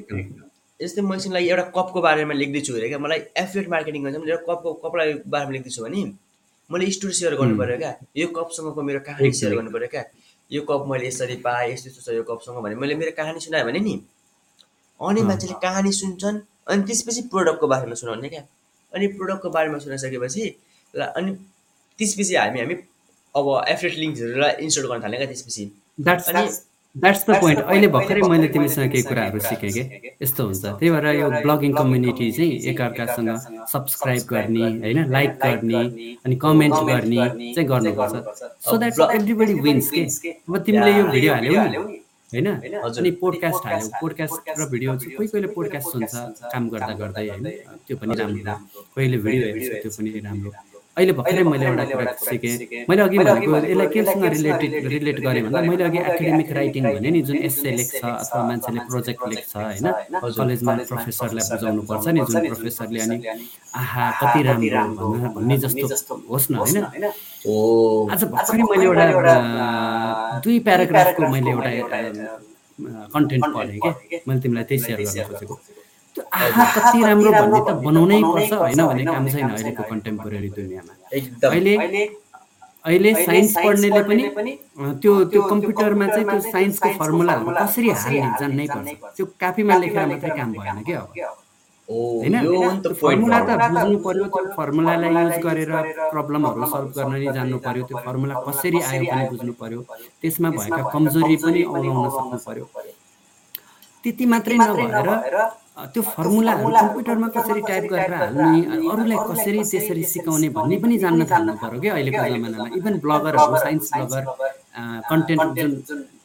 जस्तै म एकछिन लागि एउटा कपको बारेमा लेख्दैछु अरे क्या। मलाई एफिएट मार्केटिङ गर्छ एउटा कपको कपलाई बारेमा लेख्दैछु भने मैले स्टोरी सेयर गर्नु पऱ्यो क्या। यो कपसँगको मेरो कहानी सेयर गर्नु पऱ्यो क्या। यो कप मैले यसरी पाएँ यस्तो यस्तो छ यो कपसँग भने मैले मेरो कहानी सुनाएँ भने नि। अनि मान्छेले कहानी सुन्छन् अनि त्यसपछि प्रोडक्टको बारेमा सुनाउने क्या। अनि प्रोडक्टको बारेमा सुनाइसकेपछि ल अनि त्यसपछि हामी हामी अब एफलेट लिङ्क्सहरूलाई इन्स्टल गर्न थाल्यो क्या त्यसपछि द्याट्स द पोइन्ट अहिले भर्खरै मैले तिमीसँग केही कुराहरू सिकेँ कि? यस्तो हुन्छ। त्यही भएर यो ब्लगिङ कम्युनिटी चाहिँ एकअर्कासँग सब्सक्राइब गर्ने होइन? लाइक गर्ने अनि कमेन्ट गर्ने चाहिँ गर्नुपर्छ। सो द्याट एभ्रिबडी विन्स के? अब तिमीले यो भिडियो हाल्यौ नि। होइन। अनि पोडकास्ट हाल्यौ। पोडकास्ट र भिडियो चाहिँ कोही कोहीले पोडकास्ट सुन्छ काम गर्दा गर्दै होइन? त्यो पनि राम्रो। कोहीले भिडियो हेर्छ त्यो पनि राम्रो। अहिले भर्खरै मैले एउटा कुरा सिकेँ। मैले अघि भनेको यसलाई केसँग रिलेटेड रिलेट गरेँ भन्दा मैले अघि एकाडेमिक राइटिङ भने नि जुन एसए लेख्छ अथवा मान्छेले प्रोजेक्ट लेख्छ होइन? कलेजमा प्रोफेसरलाई बुझाउनु पर्छ नि जुन प्रोफेसरले अनि आहा कति राम्रो भन्न जस्तो होस् न होइन? ओ। आज भर्खरै मैले एउटा दुई प्याराग्राफको मैले एउटा कन्टेन्ट पढेँ कि? मैले तिमीलाई त्यही सेयर गर्न खोजेको। आहा कति राम्रो भन्ने त बनाउनै पर्छ होइन भन्ने काम छैन अहिलेको कन्टेम्पोरेरी दुनियाँमा। अहिले अहिले साइन्स पढ्नेले पनि त्यो त्यो कम्प्युटरमा चाहिँ त्यो साइन्सको फर्मुलाहरू कसरी हाल्ने जान्नै पर्छ। त्यो कापीमा लेखेर मात्रै काम भएन कि अब। ओ होइन? फर्मुला त बुझ्नु पर्यो त्यो फर्मुलालाई युज गरेर प्रब्लमहरू सल्भ गर्न नि जान्नु पर्यो त्यो फर्मुला कसरी आयो पनि बुझ्नु पर्यो। त्यसमा भएका कमजोरी पनि औलाउन सक्नु पर्यो। त्यति मात्रै नभएर त्यो फर्मुलाहरू कम्प्युटरमा कसरी टाइप गरेर हाल्ने अनि अरूलाई कसरी त्यसरी सिकाउने भन्ने पनि जान्न थाल्नु पर्यो क्या अहिलेको जमानामा। इभन ब्लगरहरू साइन्स ब्लगर कन्टेन्ट जुन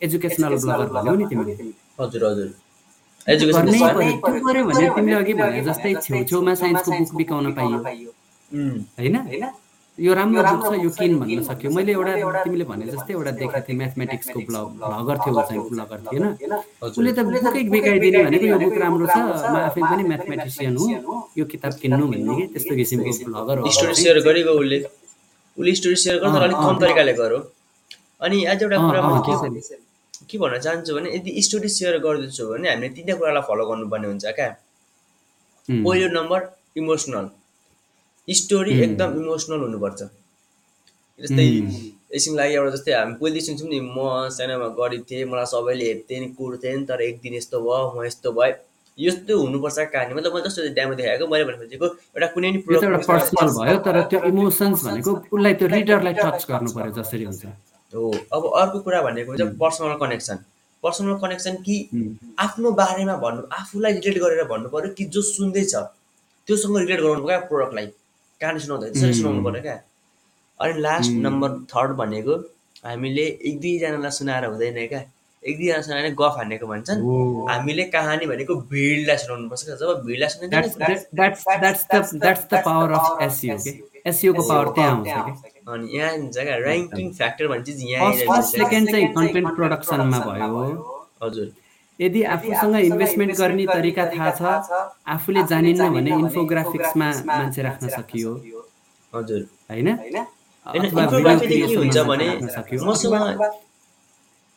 एजुकेसनल ब्लगर भन्यौ नि तिमीले। हजुर हजुर। गर्नै त्यो गर्यो भने तिमीले अघि भने जस्तै छेउछेउमा साइन्सको बुक बिकाउन पाइयो। होइन? यो राम्रो बुक छ यो किन भन्न सक्यो? मैले एउटा तिमीले भने जस्तै एउटा देखेको थिएँ म्याथमेटिक्सको ब्लग। भ्लगर थियो ऊ चाहिँ ब्लगर थिएन उसले त बुकै बिकाइदिने भनेको यो बुक राम्रो छ म आफै पनि म्याथमेटिसियन हो। यो किताब किन्नु भन्ने कि त्यस्तो किसिमको ब्लगर हो। स्टोरी सेयर गरेको उसले। उसले स्टोरी सेयर गर्दा अलिक कम तरिकाले गरो अनि आज एउटा कुरा म के भन्न चाहन्छु भने यदि स्टोरी सेयर गर्दैछु भने हामीले तिनवटा कुरालाई फलो गर्नुपर्ने हुन्छ क्या। पहिलो नम्बर इमोसनल स्टोरी। एकदम इमोसनल हुनुपर्छ। जस्तै एकछिन लागि एउटा जस्तै हामी पहिले सुन्छौँ नि म सानोमा गरिब थिएँ मलाई सबैले हेर्थेँ नि कुर्थेँ नि तर एक दिन यस्तो भयो म यस्तो भएँ यस्तो हुनुपर्छ कहानी। मतलब मैले जस्तो ड्यामो देखाएको मैले भने खोजेको एउटा कुनै पनि पर्सनल भयो तर त्यो इमोसन्स भनेको उसलाई त्यो रिडरलाई टच गर्नु पर्यो जसरी हुन्छ। हो अब अर्को कुरा भनेको हुन्छ पर्सनल कनेक्सन पर्सनल कनेक्सन कि आफ्नो बारेमा भन्नु आफूलाई रिलेट गरेर भन्नु पर्यो कि जो सुन्दैछ त्योसँग रिलेट गराउनु क्या प्रोडक्टलाई कहानी सुनाउँदा त्यसरी. सुनाउनु पर्यो क्या। अनि लास्ट. नम्बर थर्ड भनेको हामीले एक दुईजनालाई सुनाएर हुँदैन क्या। एक दुईजना सुनाएर गफ हानेको भन्छन्। हामीले कहानी भनेको भिडलाई सुनाउनु पर्छ क्या। जब भिडलाई एसइओको पावर त्यहाँ आउँछ कि अनि यहाँ हुन्छ। क्या ऱ्याङ्किङ फ्याक्टर चिज यहाँ फर्स्ट फर्स्ट सेकेन्ड चाहिँ कन्टेन्ट प्रोडक्सनमा भयो। हजुर। यदि आफूसँग इन्भेस्टमेन्ट गर्ने तरिका थाहा छ आफूले जानिन्न भने इन्फोग्राफिक्समा मान्छे राख्न सकियो। हजुर। होइन?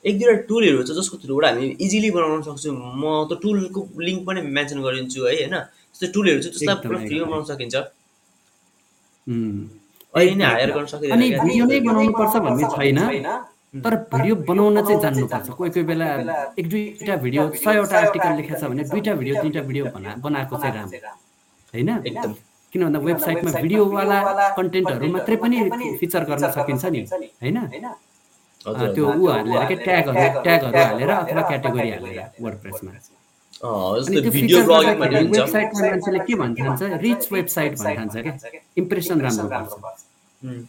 एक दुईवटा टुलहरू छ जसको थ्रुबाट हामी इजिली बनाउन सक्छौँ। म त टुलको लिङ्क पनि मेन्सन गरिदिन्छु है होइन? त्यस्तो टुलहरू छ जसलाई पुरा फ्रीमा। बनाउन सकिन्छ। अहिले नै हायर। गर्न सकिँदैन अनि क्या। भिडियो नै बनाउनु पर्छ भन्ने छैन। तर भिडियो बनाउन चाहिँ जान्नुपर्छ। कोही कोही बेला एक दुईवटा भिडियो सयवटा आर्टिकल लेखेको छ भने दुईवटा भिडियो तिनवटा भिडियो बना बनाएको चाहिँ राम्रो। होइन? एकदम। किन भन्दा वेबसाइटमा भिडियोवाला कन्टेन्टहरू मात्रै पनि फिचर गर्न सकिन्छ नि। होइन? त्यो ऊ हालेर के ट्यागहरू ट्यागहरू हालेर अथवा क्याटेगोरी हालेर भन्ने हुन्छ। वेबसाइटमा मान्छेले के भन्छ रिच वेबसाइट भन्छ क्या। इम्प्रेसन राम्रो पर्छ उम्.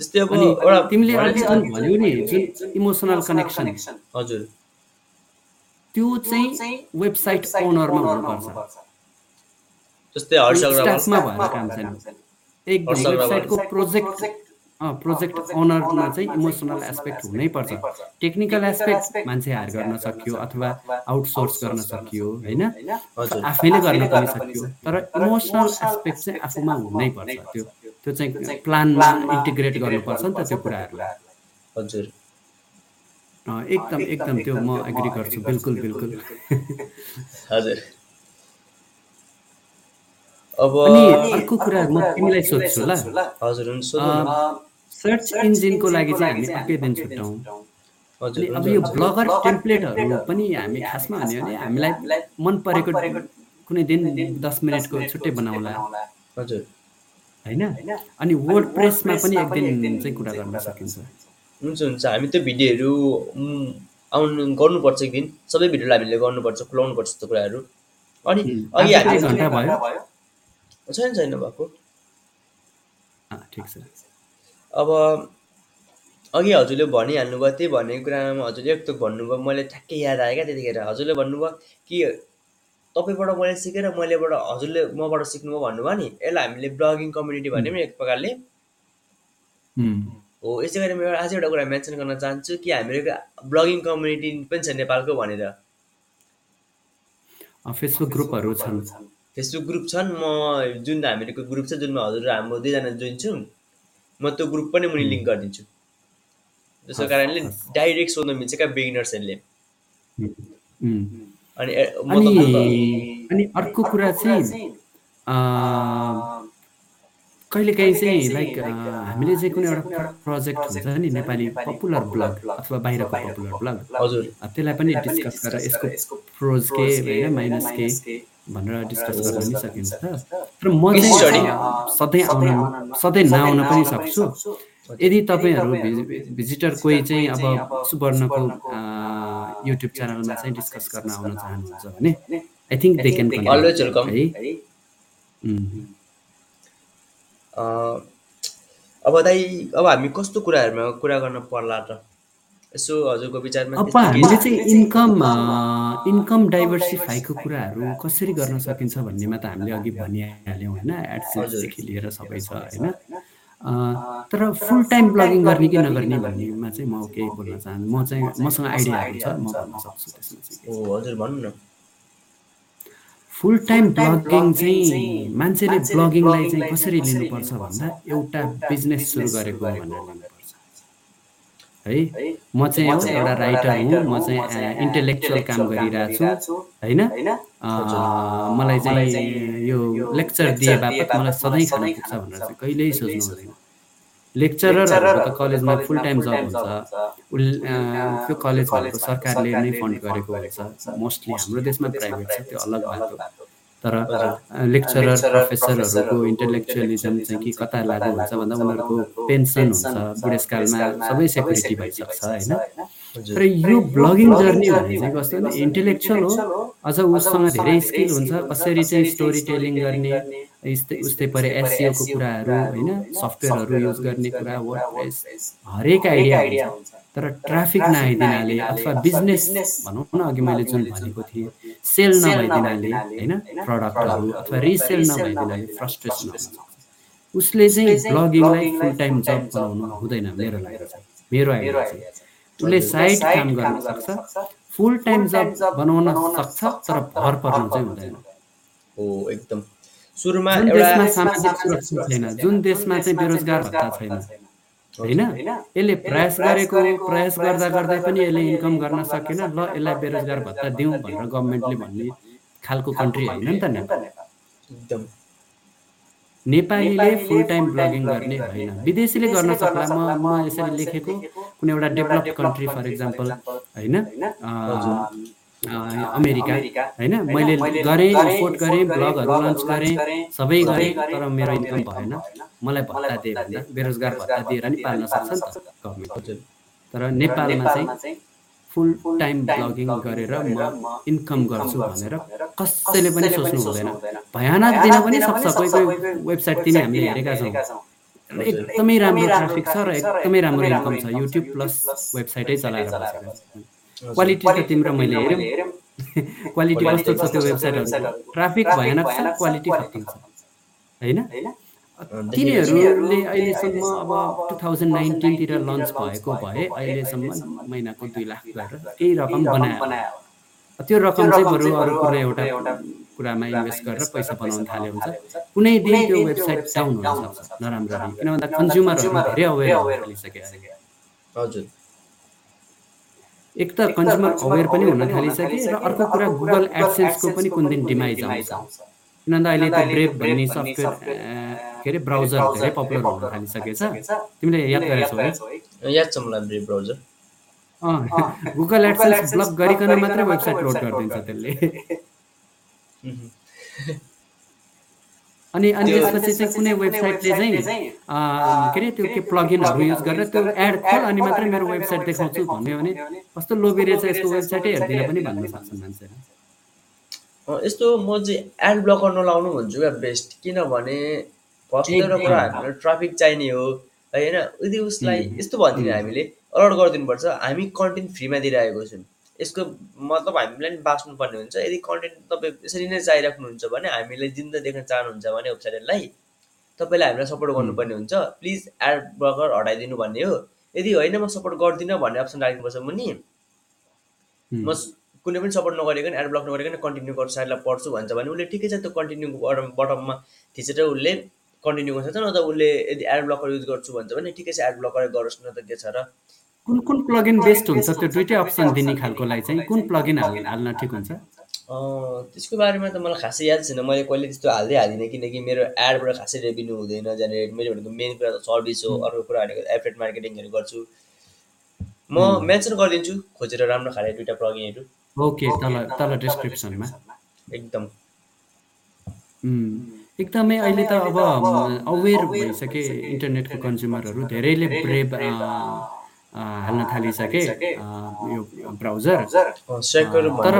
जस्तै अब एउटा तिमीले भन्यौ नि जुन इमोसनल कनेक्सन हजुर। त्यो चाहिँ वेबसाइट ओनरमा हुनुपर्छ। जस्तै स्टाफमा भएर काम छैन। एकदम। वेबसाइटको प्रोजेक्ट अँ प्रोजेक्ट ओनरमा चाहिँ इमोसनल एस्पेक्ट हुनैपर्छ। टेक्निकल एस्पेक्ट मान्छे हायर गर्न सकियो अथवा आउटसोर्स गर्न सकियो होइन? हजुर। आफैले गर्न पनि सकियो। तर इमोसनल एस्पेक्ट चाहिँ आफूमा हुनैपर्छ त्यो। त्यो चाहिँ प्लानमा इन्टिग्रेट गर्नुपर्छ नि त त्यो कुराहरूलाई। हजुर। एकदम एकदम त्यो म एग्री गर्छु। बिल्कुल बिल्कुल। हजुर। अब अनि अर्को कुरा म तिमीलाई सोध्छु ल। हजुर। सर्च इन्जिनको लागि चाहिँ हामी दिन छुट्याउँ। हजुर अनि अब यो। ब्लगर टेम्प्लेटहरू पनि हामी खासमा भन्यो भने हामीलाई मन परेको कुनै दिन दस मिनटको छुट्टै बनाउला। हजुर। होइन? अनि वर्ड प्रेसमा पनि एक दिन चाहिँ कुरा गर्न सकिन्छ। हुन्छ हुन्छ। हामी त्यो भिडियोहरू आउनु गर्नुपर्छ एक दिन। सबै भिडियोलाई हामीले गर्नुपर्छ खुलाउनुपर्छ त्यो कुराहरू। अनि अघि हामी घन्टा भयो। छैन छैन भएको। ठिक छ। अब अघि हजुरले भनिहाल्नुभयो त्यही भनेको कुरामा हजुरले एक थोक भन्नुभयो। मैले ठ्याक्कै याद आयो क्या त्यतिखेर। हजुरले भन्नुभयो कि तपाईँबाट मैले सिकेर मैलेबाट हजुरले मबाट सिक्नुभयो भन्नुभयो नि यसलाई हामीले ब्लगिङ कम्युनिटी भन्यौँ नि एक प्रकारले हो। यसै गरी म अझै एउटा कुरा मेन्सन गर्न चाहन्छु कि हाम्रो ब्लगिङ कम्युनिटी पनि छ नेपालको भनेर। फेसबुक ग्रुपहरू छन्। फेसबुक ग्रुप छन्। म जुन हामीहरूको ग्रुप छ जुनमा हजुर हाम्रो दुईजना जोइन छौँ म त्यो ग्रुप पनि मुनि लिङ्क गरिदिन्छु। त्यसको कारणले। डाइरेक्ट सोध्न मिल्छ क्या बिगिनर्सहरूले। अनि अनि अर्को कुरा चाहिँ कहिलेकाहीँ चाहिँ लाइक हामीले चाहिँ कुनै एउटा प्रोजेक्ट हुन्छ नि नेपाली पपुलर ब्लग अथवा बाहिरको पपुलर ब्लग हजुर। त्यसलाई पनि डिस्कस गरेर यसको प्रोज के होइन माइनस के भनेर डिस्कस गर्न पनि सकिन्छ। तर म. चाहिँ सधैँ आउन सधैँ नआउन पनि सक्छु। यदि तपाईँहरू भिजिटर कोही चाहिँ अब सुवर्णको युट्युब च्यानलमा चाहिँ डिस्कस गर्न आउन चाहनुहुन्छ भने आई थिङ्क दे क्यान. है अब दाइ अब हामी कस्तो कुराहरूमा कुरा गर्न पर्ला त? यसो हजुरको विचारमा अब हामीले? चाहिँ इन्कम इन्कम डाइभर्सिफाईको कुराहरू कसरी गर्न सकिन्छ भन्नेमा त हामीले अघि भनिहाल्यौँ होइन एडसेन्सदेखि लिएर सबै छ होइन? तर फुल टाइम ब्लगिङ गर्ने कि नगर्ने भन्नेमा चाहिँ म केही बोल्न चाहन्छु म चाहिँ मसँग आइडियाहरू छ म भन्न सक्छु त्यसमा चाहिँ। ओ हजुर भन्नु न। फुल टाइम ब्लगिङ चाहिँ मान्छेले ब्लगिङलाई चाहिँ कसरी लिनुपर्छ भन्दा एउटा बिजनेस सुरु गरेको भनेर लिनुपर्छ है? म चाहिँ एउटा राइटर हुँ म चाहिँ इन्टेलेक्चुअल काम गरिरहेको छु होइन? मलाई चाहिँ यो लेक्चर दिए बापत मलाई सधैँ खान पुग्छ भनेर चाहिँ कहिल्यै सोच्नु हुँदैन लेक्चररहरूको त कलेजमा फुल टाइम जब हुन्छ। उल अँ, त्यो कलेजहरूको सरकारले नै फन्ड गरेको हुन्छ। मोस्टली हाम्रो देशमा प्राइभेट छ त्यो अलग बाटो तर लेक्चरर प्रोफेसरहरूको इन्टेलेक्चुअलिजम चाहिँ कि कता लागु हुन्छ भन्दा उनीहरूको पेन्सन हुन्छ बुढेसकालमा सबै सेक्युरिटी भइसक्छ होइन? तर यो ब्लगिङ जर्नी भने चाहिँ कस्तो भने इन्टेलेक्चुअल हो अझ उसँग धेरै स्किल हुन्छ कसरी चाहिँ स्टोरी टेलिङ गर्ने यस्तै उस्तै परे एसियोको कुराहरू होइन? सफ्टवेयरहरू युज गर्ने कुरा वर्ड हरेक आइडिया हुन्छ। तर ट्राफिक नआइदिनाले अथवा बिजनेस भनौँ न अघि मैले जुन भनेको थिएँ सेल नभइदिनाले होइन प्रडक्टहरू अथवा रिसेल नभइदिनाले फ्रस्ट्रेसन सक्छ उसले चाहिँ ब्लगिङलाई फुल टाइम जब बनाउनु हुँदैन मेरो लागि मेरो आइडिया चाहिँ उसले साइड काम गर्न सक्छ फुल टाइम जब बनाउन सक्छ तर भर पर्नु चाहिँ हुँदैन। हो एकदम। सुरुमा एउटा सामाजिक सुरक्षा छैन जुन देशमा चाहिँ बेरोजगार भत्ता छैन। होइन? यसले प्रयास गरेको प्रयास गर्दा गर्दै पनि यसले इन्कम गर्न सकेन। ल यसलाई बेरोजगार भत्ता दिउँ भनेर गभर्मेन्टले भन्ने खालको कन्ट्री होइन नि त नेपाल। एकदम। नेपालीले फुल टाइम ब्लगिङ गर्ने होइन। विदेशीले गर्न सक्ला। म म यसरी लेखेको कुनै एउटा डेभलप्ड कन्ट्री फर इक्जाम्पल होइन? अमेरिका। होइन मैले गरेँ एफोर्ट गरेँ ब्लगहरू लन्च गरेँ सबै गरेँ तर मेरो इन्कम भएन। मलाई भत्ता दिए भन्दा बेरोजगार भत्ता दिएर नि पाल्न सक्छ नि त गभर्मेन्ट हजुर। तर नेपालमा चाहिँ फुल टाइम ब्लगिङ गरेर म इन्कम गर्छु भनेर कसैले पनि सोच्नु हुँदैन। भयानक दिन पनि सक्छ कोही कोही वेबसाइट तिनी हामीले हेरेका छौँ। एकदमै राम्रो ट्राफिक छ र एकदमै राम्रो इन्कम छ। युट्युब प्लस वेबसाइटै चलाएर बसेका क्वालिटी त तिम्रो मैले हेऱ्यौँ। क्वालिटी कस्तो छ त्यो वेबसाइटहरू ट्राफिक छ क्वालिटी खत्तम छ। होइन? तिनीहरूले अहिलेसम्म अब टु थाउजन्ड नाइन्टिनतिर लन्च भएको भए अहिलेसम्म महिनाको दुई लाख गरेर केही रकम बनायो। त्यो रकम चाहिँ बरु अरू कुनै एउटा कुरामा इन्भेस्ट गरेर पैसा बनाउन थाल्यो हुन्छ कुनै दिन त्यो वेबसाइट डाउन हुन सक्छ। नराम्ररी। किन भन्दा कन्ज्युमरहरू धेरै अवेर थालिसके हजुर। एक त कन्ज्युमर अवेर पनि हुन थालिसके र अर्को कुरा गुगल एडसेन्सको पनि कुन दिन डिमाइज आउँछ। किन भन्दा अहिले त्यो ब्रेभ भन्ने सफ्टवेयर के अरे ब्राउजर धेरै पपुलर हुन थालिसकेछ तिमीले याद गरेछौ है? याद छ मलाई ब्रेभ ब्राउजर? अँ, गुगल एडसेन्स ब्लक गरिकन मात्रै वेबसाइट लोड गरिदिन्छ त्यसले। अनि अनि त्यसपछि चाहिँ कुनै वेबसाइटले चाहिँ के अरे त्यो के प्लगिनहरू युज गरेर त्यो एड खोल अनि मात्रै मेरो वेबसाइट देखाउँछु भन्यो भने कस्तो लोभी रहेछ यसको वेबसाइटै हेर्दिनँ पनि भन्न सक्छन् मान्छेहरू यस्तो म चाहिँ एड ब्लकर नलाउनु भन्छु क्या बेस्ट। किनभने फर्स्ट एउटा कुरा हामीलाई ट्राफिक चाहिने हो होइन? यदि उसलाई यस्तो भन्दिनँ हामीले अलर्ट गरिदिनुपर्छ। हामी कन्टेन्ट फ्रीमा दिइरहेको छौँ। यसको मतलब हामीलाई पनि बाँच्नुपर्ने हुन्छ। यदि कन्टेन्ट तपाईँ यसरी नै चाहिराख्नुहुन्छ भने हामीलाई जिन्दा देख्न चाहनुहुन्छ भने वेबसाइटलाई तपाईँले हामीलाई सपोर्ट गर्नुपर्ने हुन्छ। प्लिज एड ब्लकर हटाइदिनु भन्ने हो। यदि होइन म सपोर्ट गर्दिनँ भन्ने अप्सन राख्नुपर्छ मुनि। म कुनै पनि सपोर्ट नगरिकन एड ब्लक नगरिकन कन्टिन्यू गर्छु साइडलाई पढ्छु भन्छ भने उसले ठिकै छ त्यो कन्टिन्यू बटम बटममा थिचेर उसले कन्टिन्यू गर्छ। न त उसले यदि एड ब्लकर युज गर्छु भन्छ भने ठिकै छ एड ब्लकर गरोस् न त के छ र। कुन कुन प्लगइन बेस्ट हुन्छ? त्यो दुइटै अप्सन दिने खालकोलाई चाहिँ कुन प्लगइन हाल हाल्न ठिक हुन्छ? त्यसको बारेमा त मलाई खासै याद छैन। मैले कहिले त्यस्तो हाल्दै हालिनँ किनकि मेरो एडबाट खासै रेभिन्यू हुँदैन। जेनेरेट मेरो भनेको मेन कुरा त सर्भिस हो। अर्को कुरा भनेको एफरेट मार्केटिङहरू गर्छु। म मेन्सन गरिदिन्छु। खोजेर राम्रो खाले दुइटा प्लगिनहरू ओके तल तल डिस्क्रिप्सनमा एकदम। एकदमै अहिले त अब अवेर भइसके इन्टरनेटको कन्ज्युमरहरू धेरैले ब्रेभ हाल्न थालिसके यो ब्राउजर। तर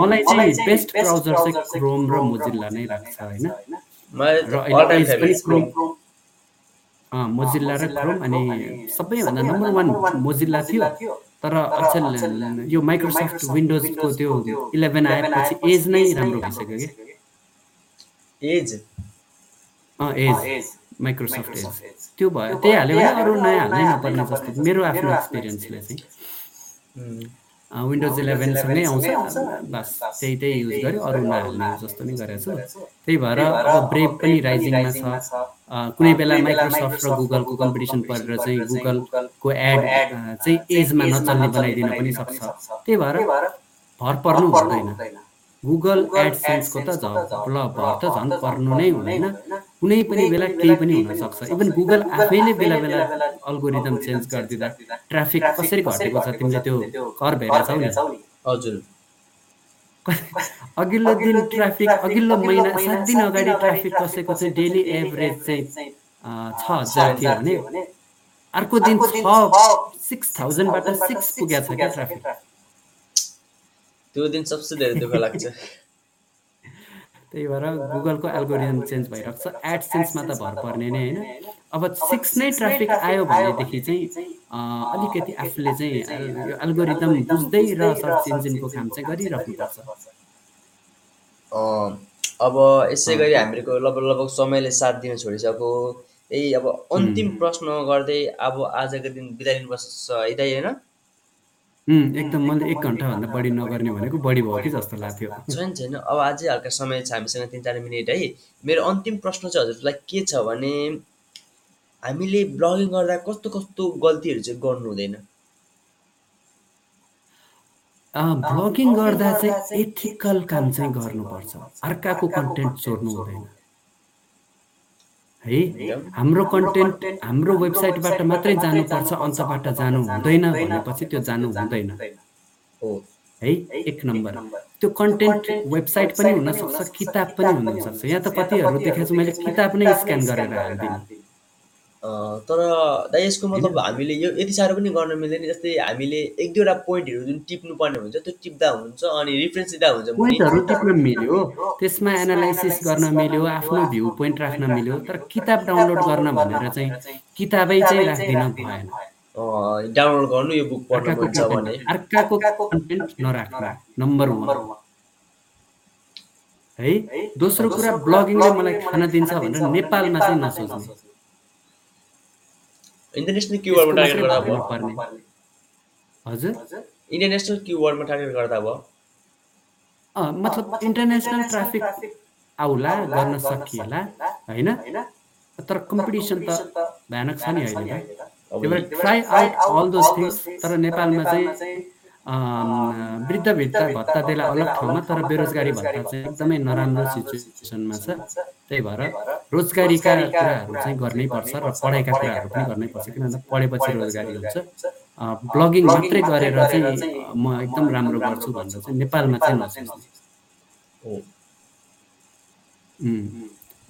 मलाई चाहिँ बेस्ट ब्राउजर चाहिँ क्रोम र मोजिल्ला नै लाग्छ होइन। र अहिले पनि क्रोम मोजिल्ला र क्रोम अनि सबैभन्दा नम्बर वान मोजिल्ला थियो। तर अचेल यो माइक्रोसफ्ट विन्डोजको त्यो इलेभेन आएपछि एज नै राम्रो भइसक्यो कि? एज एज माइक्रोसफ्ट एज त्यो भयो। त्यही हाल्यो भने अरू नयाँ हाल्नै नपर्ने जस्तो। मेरो आफ्नो एक्सपिरियन्सले चाहिँ। विन्डोज इलेभेनसँगै आउँछ। बस त्यही त्यही युज गर्यो अरू नहाल्ने जस्तो नै गरेको छु त्यही भएर अब ब्रेभ पनि राइजिङमा छ। कुनै बेला माइक्रोसफ्ट र गुगलको कम्पिटिसन परेर चाहिँ गुगलको एड चाहिँ एजमा नचल्ने बनाइदिन पनि सक्छ। त्यही भएर भर पर्नु हुँदैन। गुगल एडसेन्सको त ल भर त झन् पर्नु नै हुँदैन। कुनै पनि बेला केही पनि हुनसक्छ। इभन गुगल आफैले बेला बेला अल्गोरिदम चेन्ज गरिदिँदा ट्राफिक कसरी घटेको छ तिमीले त्यो कर भेटेछौ नि? हजुर। अघिल्लो दिन ट्राफिक अघिल्लो महिना सात दिन अगाडि ट्राफिक कसैको चाहिँ डेली एभरेज चाहिँ छ हजार थियो भने अर्को दिन छ सिक्स थाउजन्डबाट सिक्स पुगेको छ क्या ट्राफिक त्यो दिन सबसे धेरै दुःख लाग्छ। त्यही भएर गुगलको एल्गोरिदम चेन्ज भइरहेको छ। एडसेन्समा त भर पर्ने नै होइन। अब सिक्स नै ट्राफिक आयो भनेदेखि चाहिँ अलिकति आफूले चाहिँ यो एल्गोरिदम बुझ्दै र सर्च इन्जिनको काम चाहिँ गरिराख्नुपर्छ। अब यसै गरी हामीहरूको लगभग लगभग समयले साथ दिन छोडिसक्यो। यही अब अन्तिम प्रश्न गर्दै अब आजको दिन बिदा लिनुपर्छ है दाइ होइन? एकदम मैले एक घन्टाभन्दा बढी नगर्ने भनेको बढी भयो कि जस्तो लाग्थ्यो। छैन छैन। अब अझै हल्का समय छ हामीसँग तिन चार मिनट है। मेरो अन्तिम प्रश्न चाहिँ हजुरलाई के छ भने हामीले ब्लगिङ गर्दा कस्तो कस्तो गल्तीहरू चाहिँ गर्नु हुँदैन? ब्लगिङ गर्दा चाहिँ एथिकल काम चाहिँ गर्नुपर्छ। अर्काको कन्टेन्ट चोर्नु हुँदैन। है? हाम्रो कन्टेन्ट हाम्रो वेबसाइटबाट मात्रै जानुपर्छ अन्तबाट जानु हुँदैन भनेपछि त्यो जानु हुँदैन। है। एक नम्बर। त्यो कन्टेन्ट वेबसाइट पनि हुनसक्छ किताब पनि हुनसक्छ। यहाँ त कतिहरू देखाएको छु मैले किताब नै स्क्यान गरेर हालिदिनु तर दाइ यसको मतलब हामीले यो यति साह्रो पनि गर्न मिल्दैन। जस्तै हामीले एक दुईवटा पोइन्टहरू जुन टिप्नु पर्ने हुन्छ त्यो टिप्दा हुन्छ अनि रिफरेन्स दिँदा हुन्छ पोइन्टहरू टिप्न मिल्यो त्यसमा एनालाइसिस गर्न मिल्यो आफ्नो भ्यू पोइन्ट राख्न मिल्यो तर किताब डाउनलोड गर्न भनेर चाहिँ किताबै चाहिँ राख्दिन भएन। डाउनलोड गर्नु यो बुक पढ्नु हुन्छ भने। अर्काको कन्टेन्ट नराख्नु नम्बर वान है दोस्रो कुरा ब्लगिङले मलाई खाना दिन्छ भनेर नेपालमा चाहिँ नसोच्ने। इन्टरनेसनल किवर्डमा टार्गेट गर्दा भयो। हजुर? इन्टरनेसनल किवर्डमा टार्गेट गर्दा भयो। मतलब इन्टरनेसनल ट्राफिक आउला गर्न सकिएला होइन? तर कम्पिटिसन त भयानक छ नि अहिले try out all those things तर नेपालमा चाहिँ वृद्ध वृद्ध भत्ता देला अलग ठाउँमा तर बेरोजगारी भत्ता चाहिँ एकदमै नराम्रो सिचुएसनमा छ त्यही भएर रोजगारीका कुराहरू चाहिँ गर्नै पर्छ र पढाइका कुराहरू पनि गर्नै पर्छ किनभने पढेपछि रोजगारी हुन्छ ब्लगिङ मात्रै गरेर चाहिँ म एकदम राम्रो गर्छु भनेर चाहिँ नेपालमा चाहिँ नसोच्ने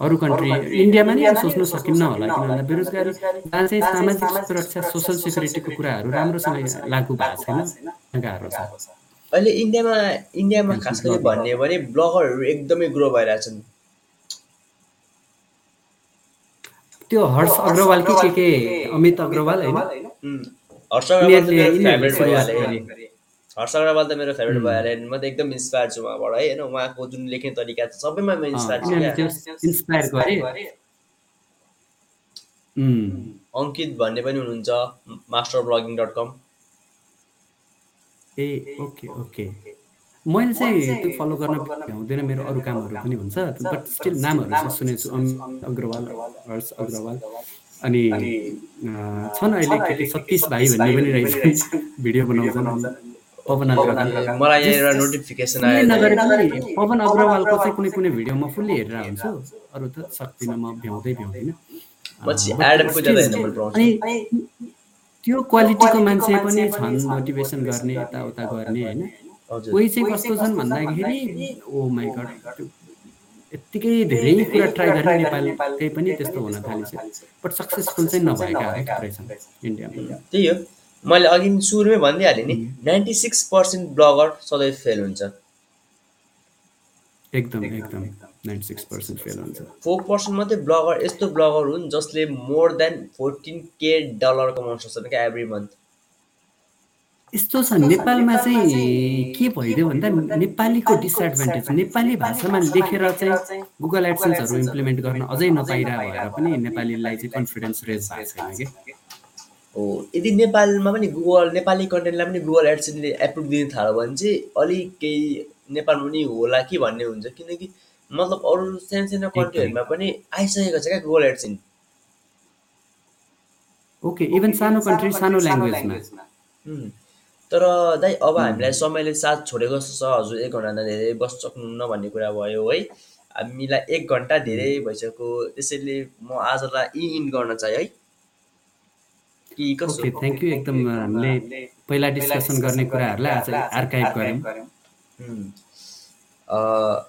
अरू कन्ट्री इन्डियामा नै सोच्न सकिन्न होला किन भन्दा बेरोजगारी चाहिँ सामाजिक सुरक्षा सोसल सेक्युरिटीको कुराहरू राम्रोसँग लागू भएको छैन। गाह्रो छ। अहिले इन्डियामा इन्डियामा खास गरी भन्ने भने ब्लगरहरू एकदमै ग्रो भइरहेछन्। त्यो हर्ष अग्रवाल कि के के? अमित अग्रवाल होइन? हर्ष अग्रवाल त मेरो फेभरेट उम्, भइहाल्यो म त एकदम इन्सपायर छु उहाँबाट है। होइन उहाँको जुन लेख्ने तरिका छ सबैमा म इन्सपायर छु अङ्कित भन्ने पनि हुनुहुन्छ मास्टर ब्लगिङ डट कम ए ओके ओके। मैले चाहिँ त्यो फलो गर्न भ्याउँदैन मेरो अरू कामहरू पनि हुन्छ बट स्टिल नामहरू चाहिँ सुनेको छु अग्रवाल हर्ष अग्रवाल। अनि छन् अहिले के सतीश भाइ भन्ने पनि रहेछ। भिडियो बनाउँछन्। पवन मलाई यहाँनिर नोटिफिकेसन आयो पवन अग्रवालको चाहिँ कुनै कुनै भिडियो म फुल्ली हेरेर हुन्छु अरू त सक्दिनँ म भ्याउँदै भ्याउँदिनँ। अनि त्यो क्वालिटीको मान्छे पनि छन् मोटिभेसन गर्ने यताउता गर्ने होइन? कोही चाहिँ कस्तो छन् भन्दाखेरि ओ माई गड यत्तिकै धेरै कुरा ट्राई गरे नेपालकै पनि त्यस्तो हुन थालिन्छ बट सक्सेसफुल चाहिँ नभएकाहरू थुप्रै छन् इन्डियामा। त्यही हो। मैले अघि सुरुमै भनिदिइहालेँ नि नाइन्टी सिक्स पर्सेन्ट ब्लगर सधैँ फेल हुन्छ। एकदम एकदम नाइन्टी सिक्स पर्सेन्ट फेल हुन्छ। फोर पर्सेन्ट मात्रै ब्लगर यस्तो ब्लगर हुन् जसले more than fourteen K dollar कमाउन सक्छन् क्या एभ्री मन्थ यस्तो छ नेपालमा चाहिँ के भइदियो भन्दा नेपालीको डिसएडभान्टेज नेपाली भाषामा लेखेर चाहिँ गुगल एडसेन्सहरू इम्प्लिमेन्ट गर्न अझै नपाइरह भएर पनि नेपालीलाई चाहिँ कन्फिडेन्स रेज भएको छैन कि? हो यदि नेपालमा पनि गुगल नेपाली कन्टेन्टलाई पनि गुगल एडसेन्सले एप्रुभ दिन थाल्यो भने चाहिँ अलिक केही नेपालमा पनि होला कि भन्ने हुन्छ। किनकि मतलब अरू सानो सानो कन्ट्रीहरूमा पनि आइसकेको छ क्या गुगल एडसेन्स ओके इभन सानो कन्ट्री सानो ल्याङ्ग्वेजमा। तर दाइ अब हामीलाई समयले साथ छोडेको जस्तो छ हजुर एक घन्टा धेरै बस्न सक्नुहुन्न भन्ने कुरा भयो है। हामीलाई एक घन्टा धेरै भइसक्यो। त्यसैले म आजलाई इन गर्न चाहेँ है। कि कसो ओके थ्याङ्क यू एकदम हामीले पहिला डिस्कसन गर्ने कुराहरूलाई आज आर्काइभ गऱ्यौँ। उम्, अ,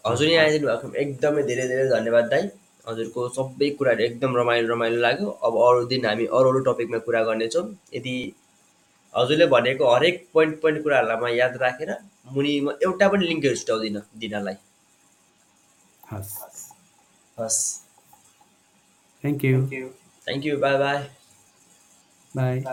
हजुर यहाँ आइदिनु भएको एकदमै धेरै धेरै धन्यवाद दाइ हजुरको सबै कुराहरू एकदम रमाइलो रमाइलो लाग्यो। अब अरू दिन हामी अरू अरू टपिकमा कुरा गर्नेछौँ। यदि हजुरले भनेको हरेक पोइन्ट पोइन्ट कुराहरूलाई म याद राखेर मुनि म एउटा पनि लिङ्कहरू छुट्याउँदिनँ दिनलाई। हस्। हस्। Thank you thank you bye bye bye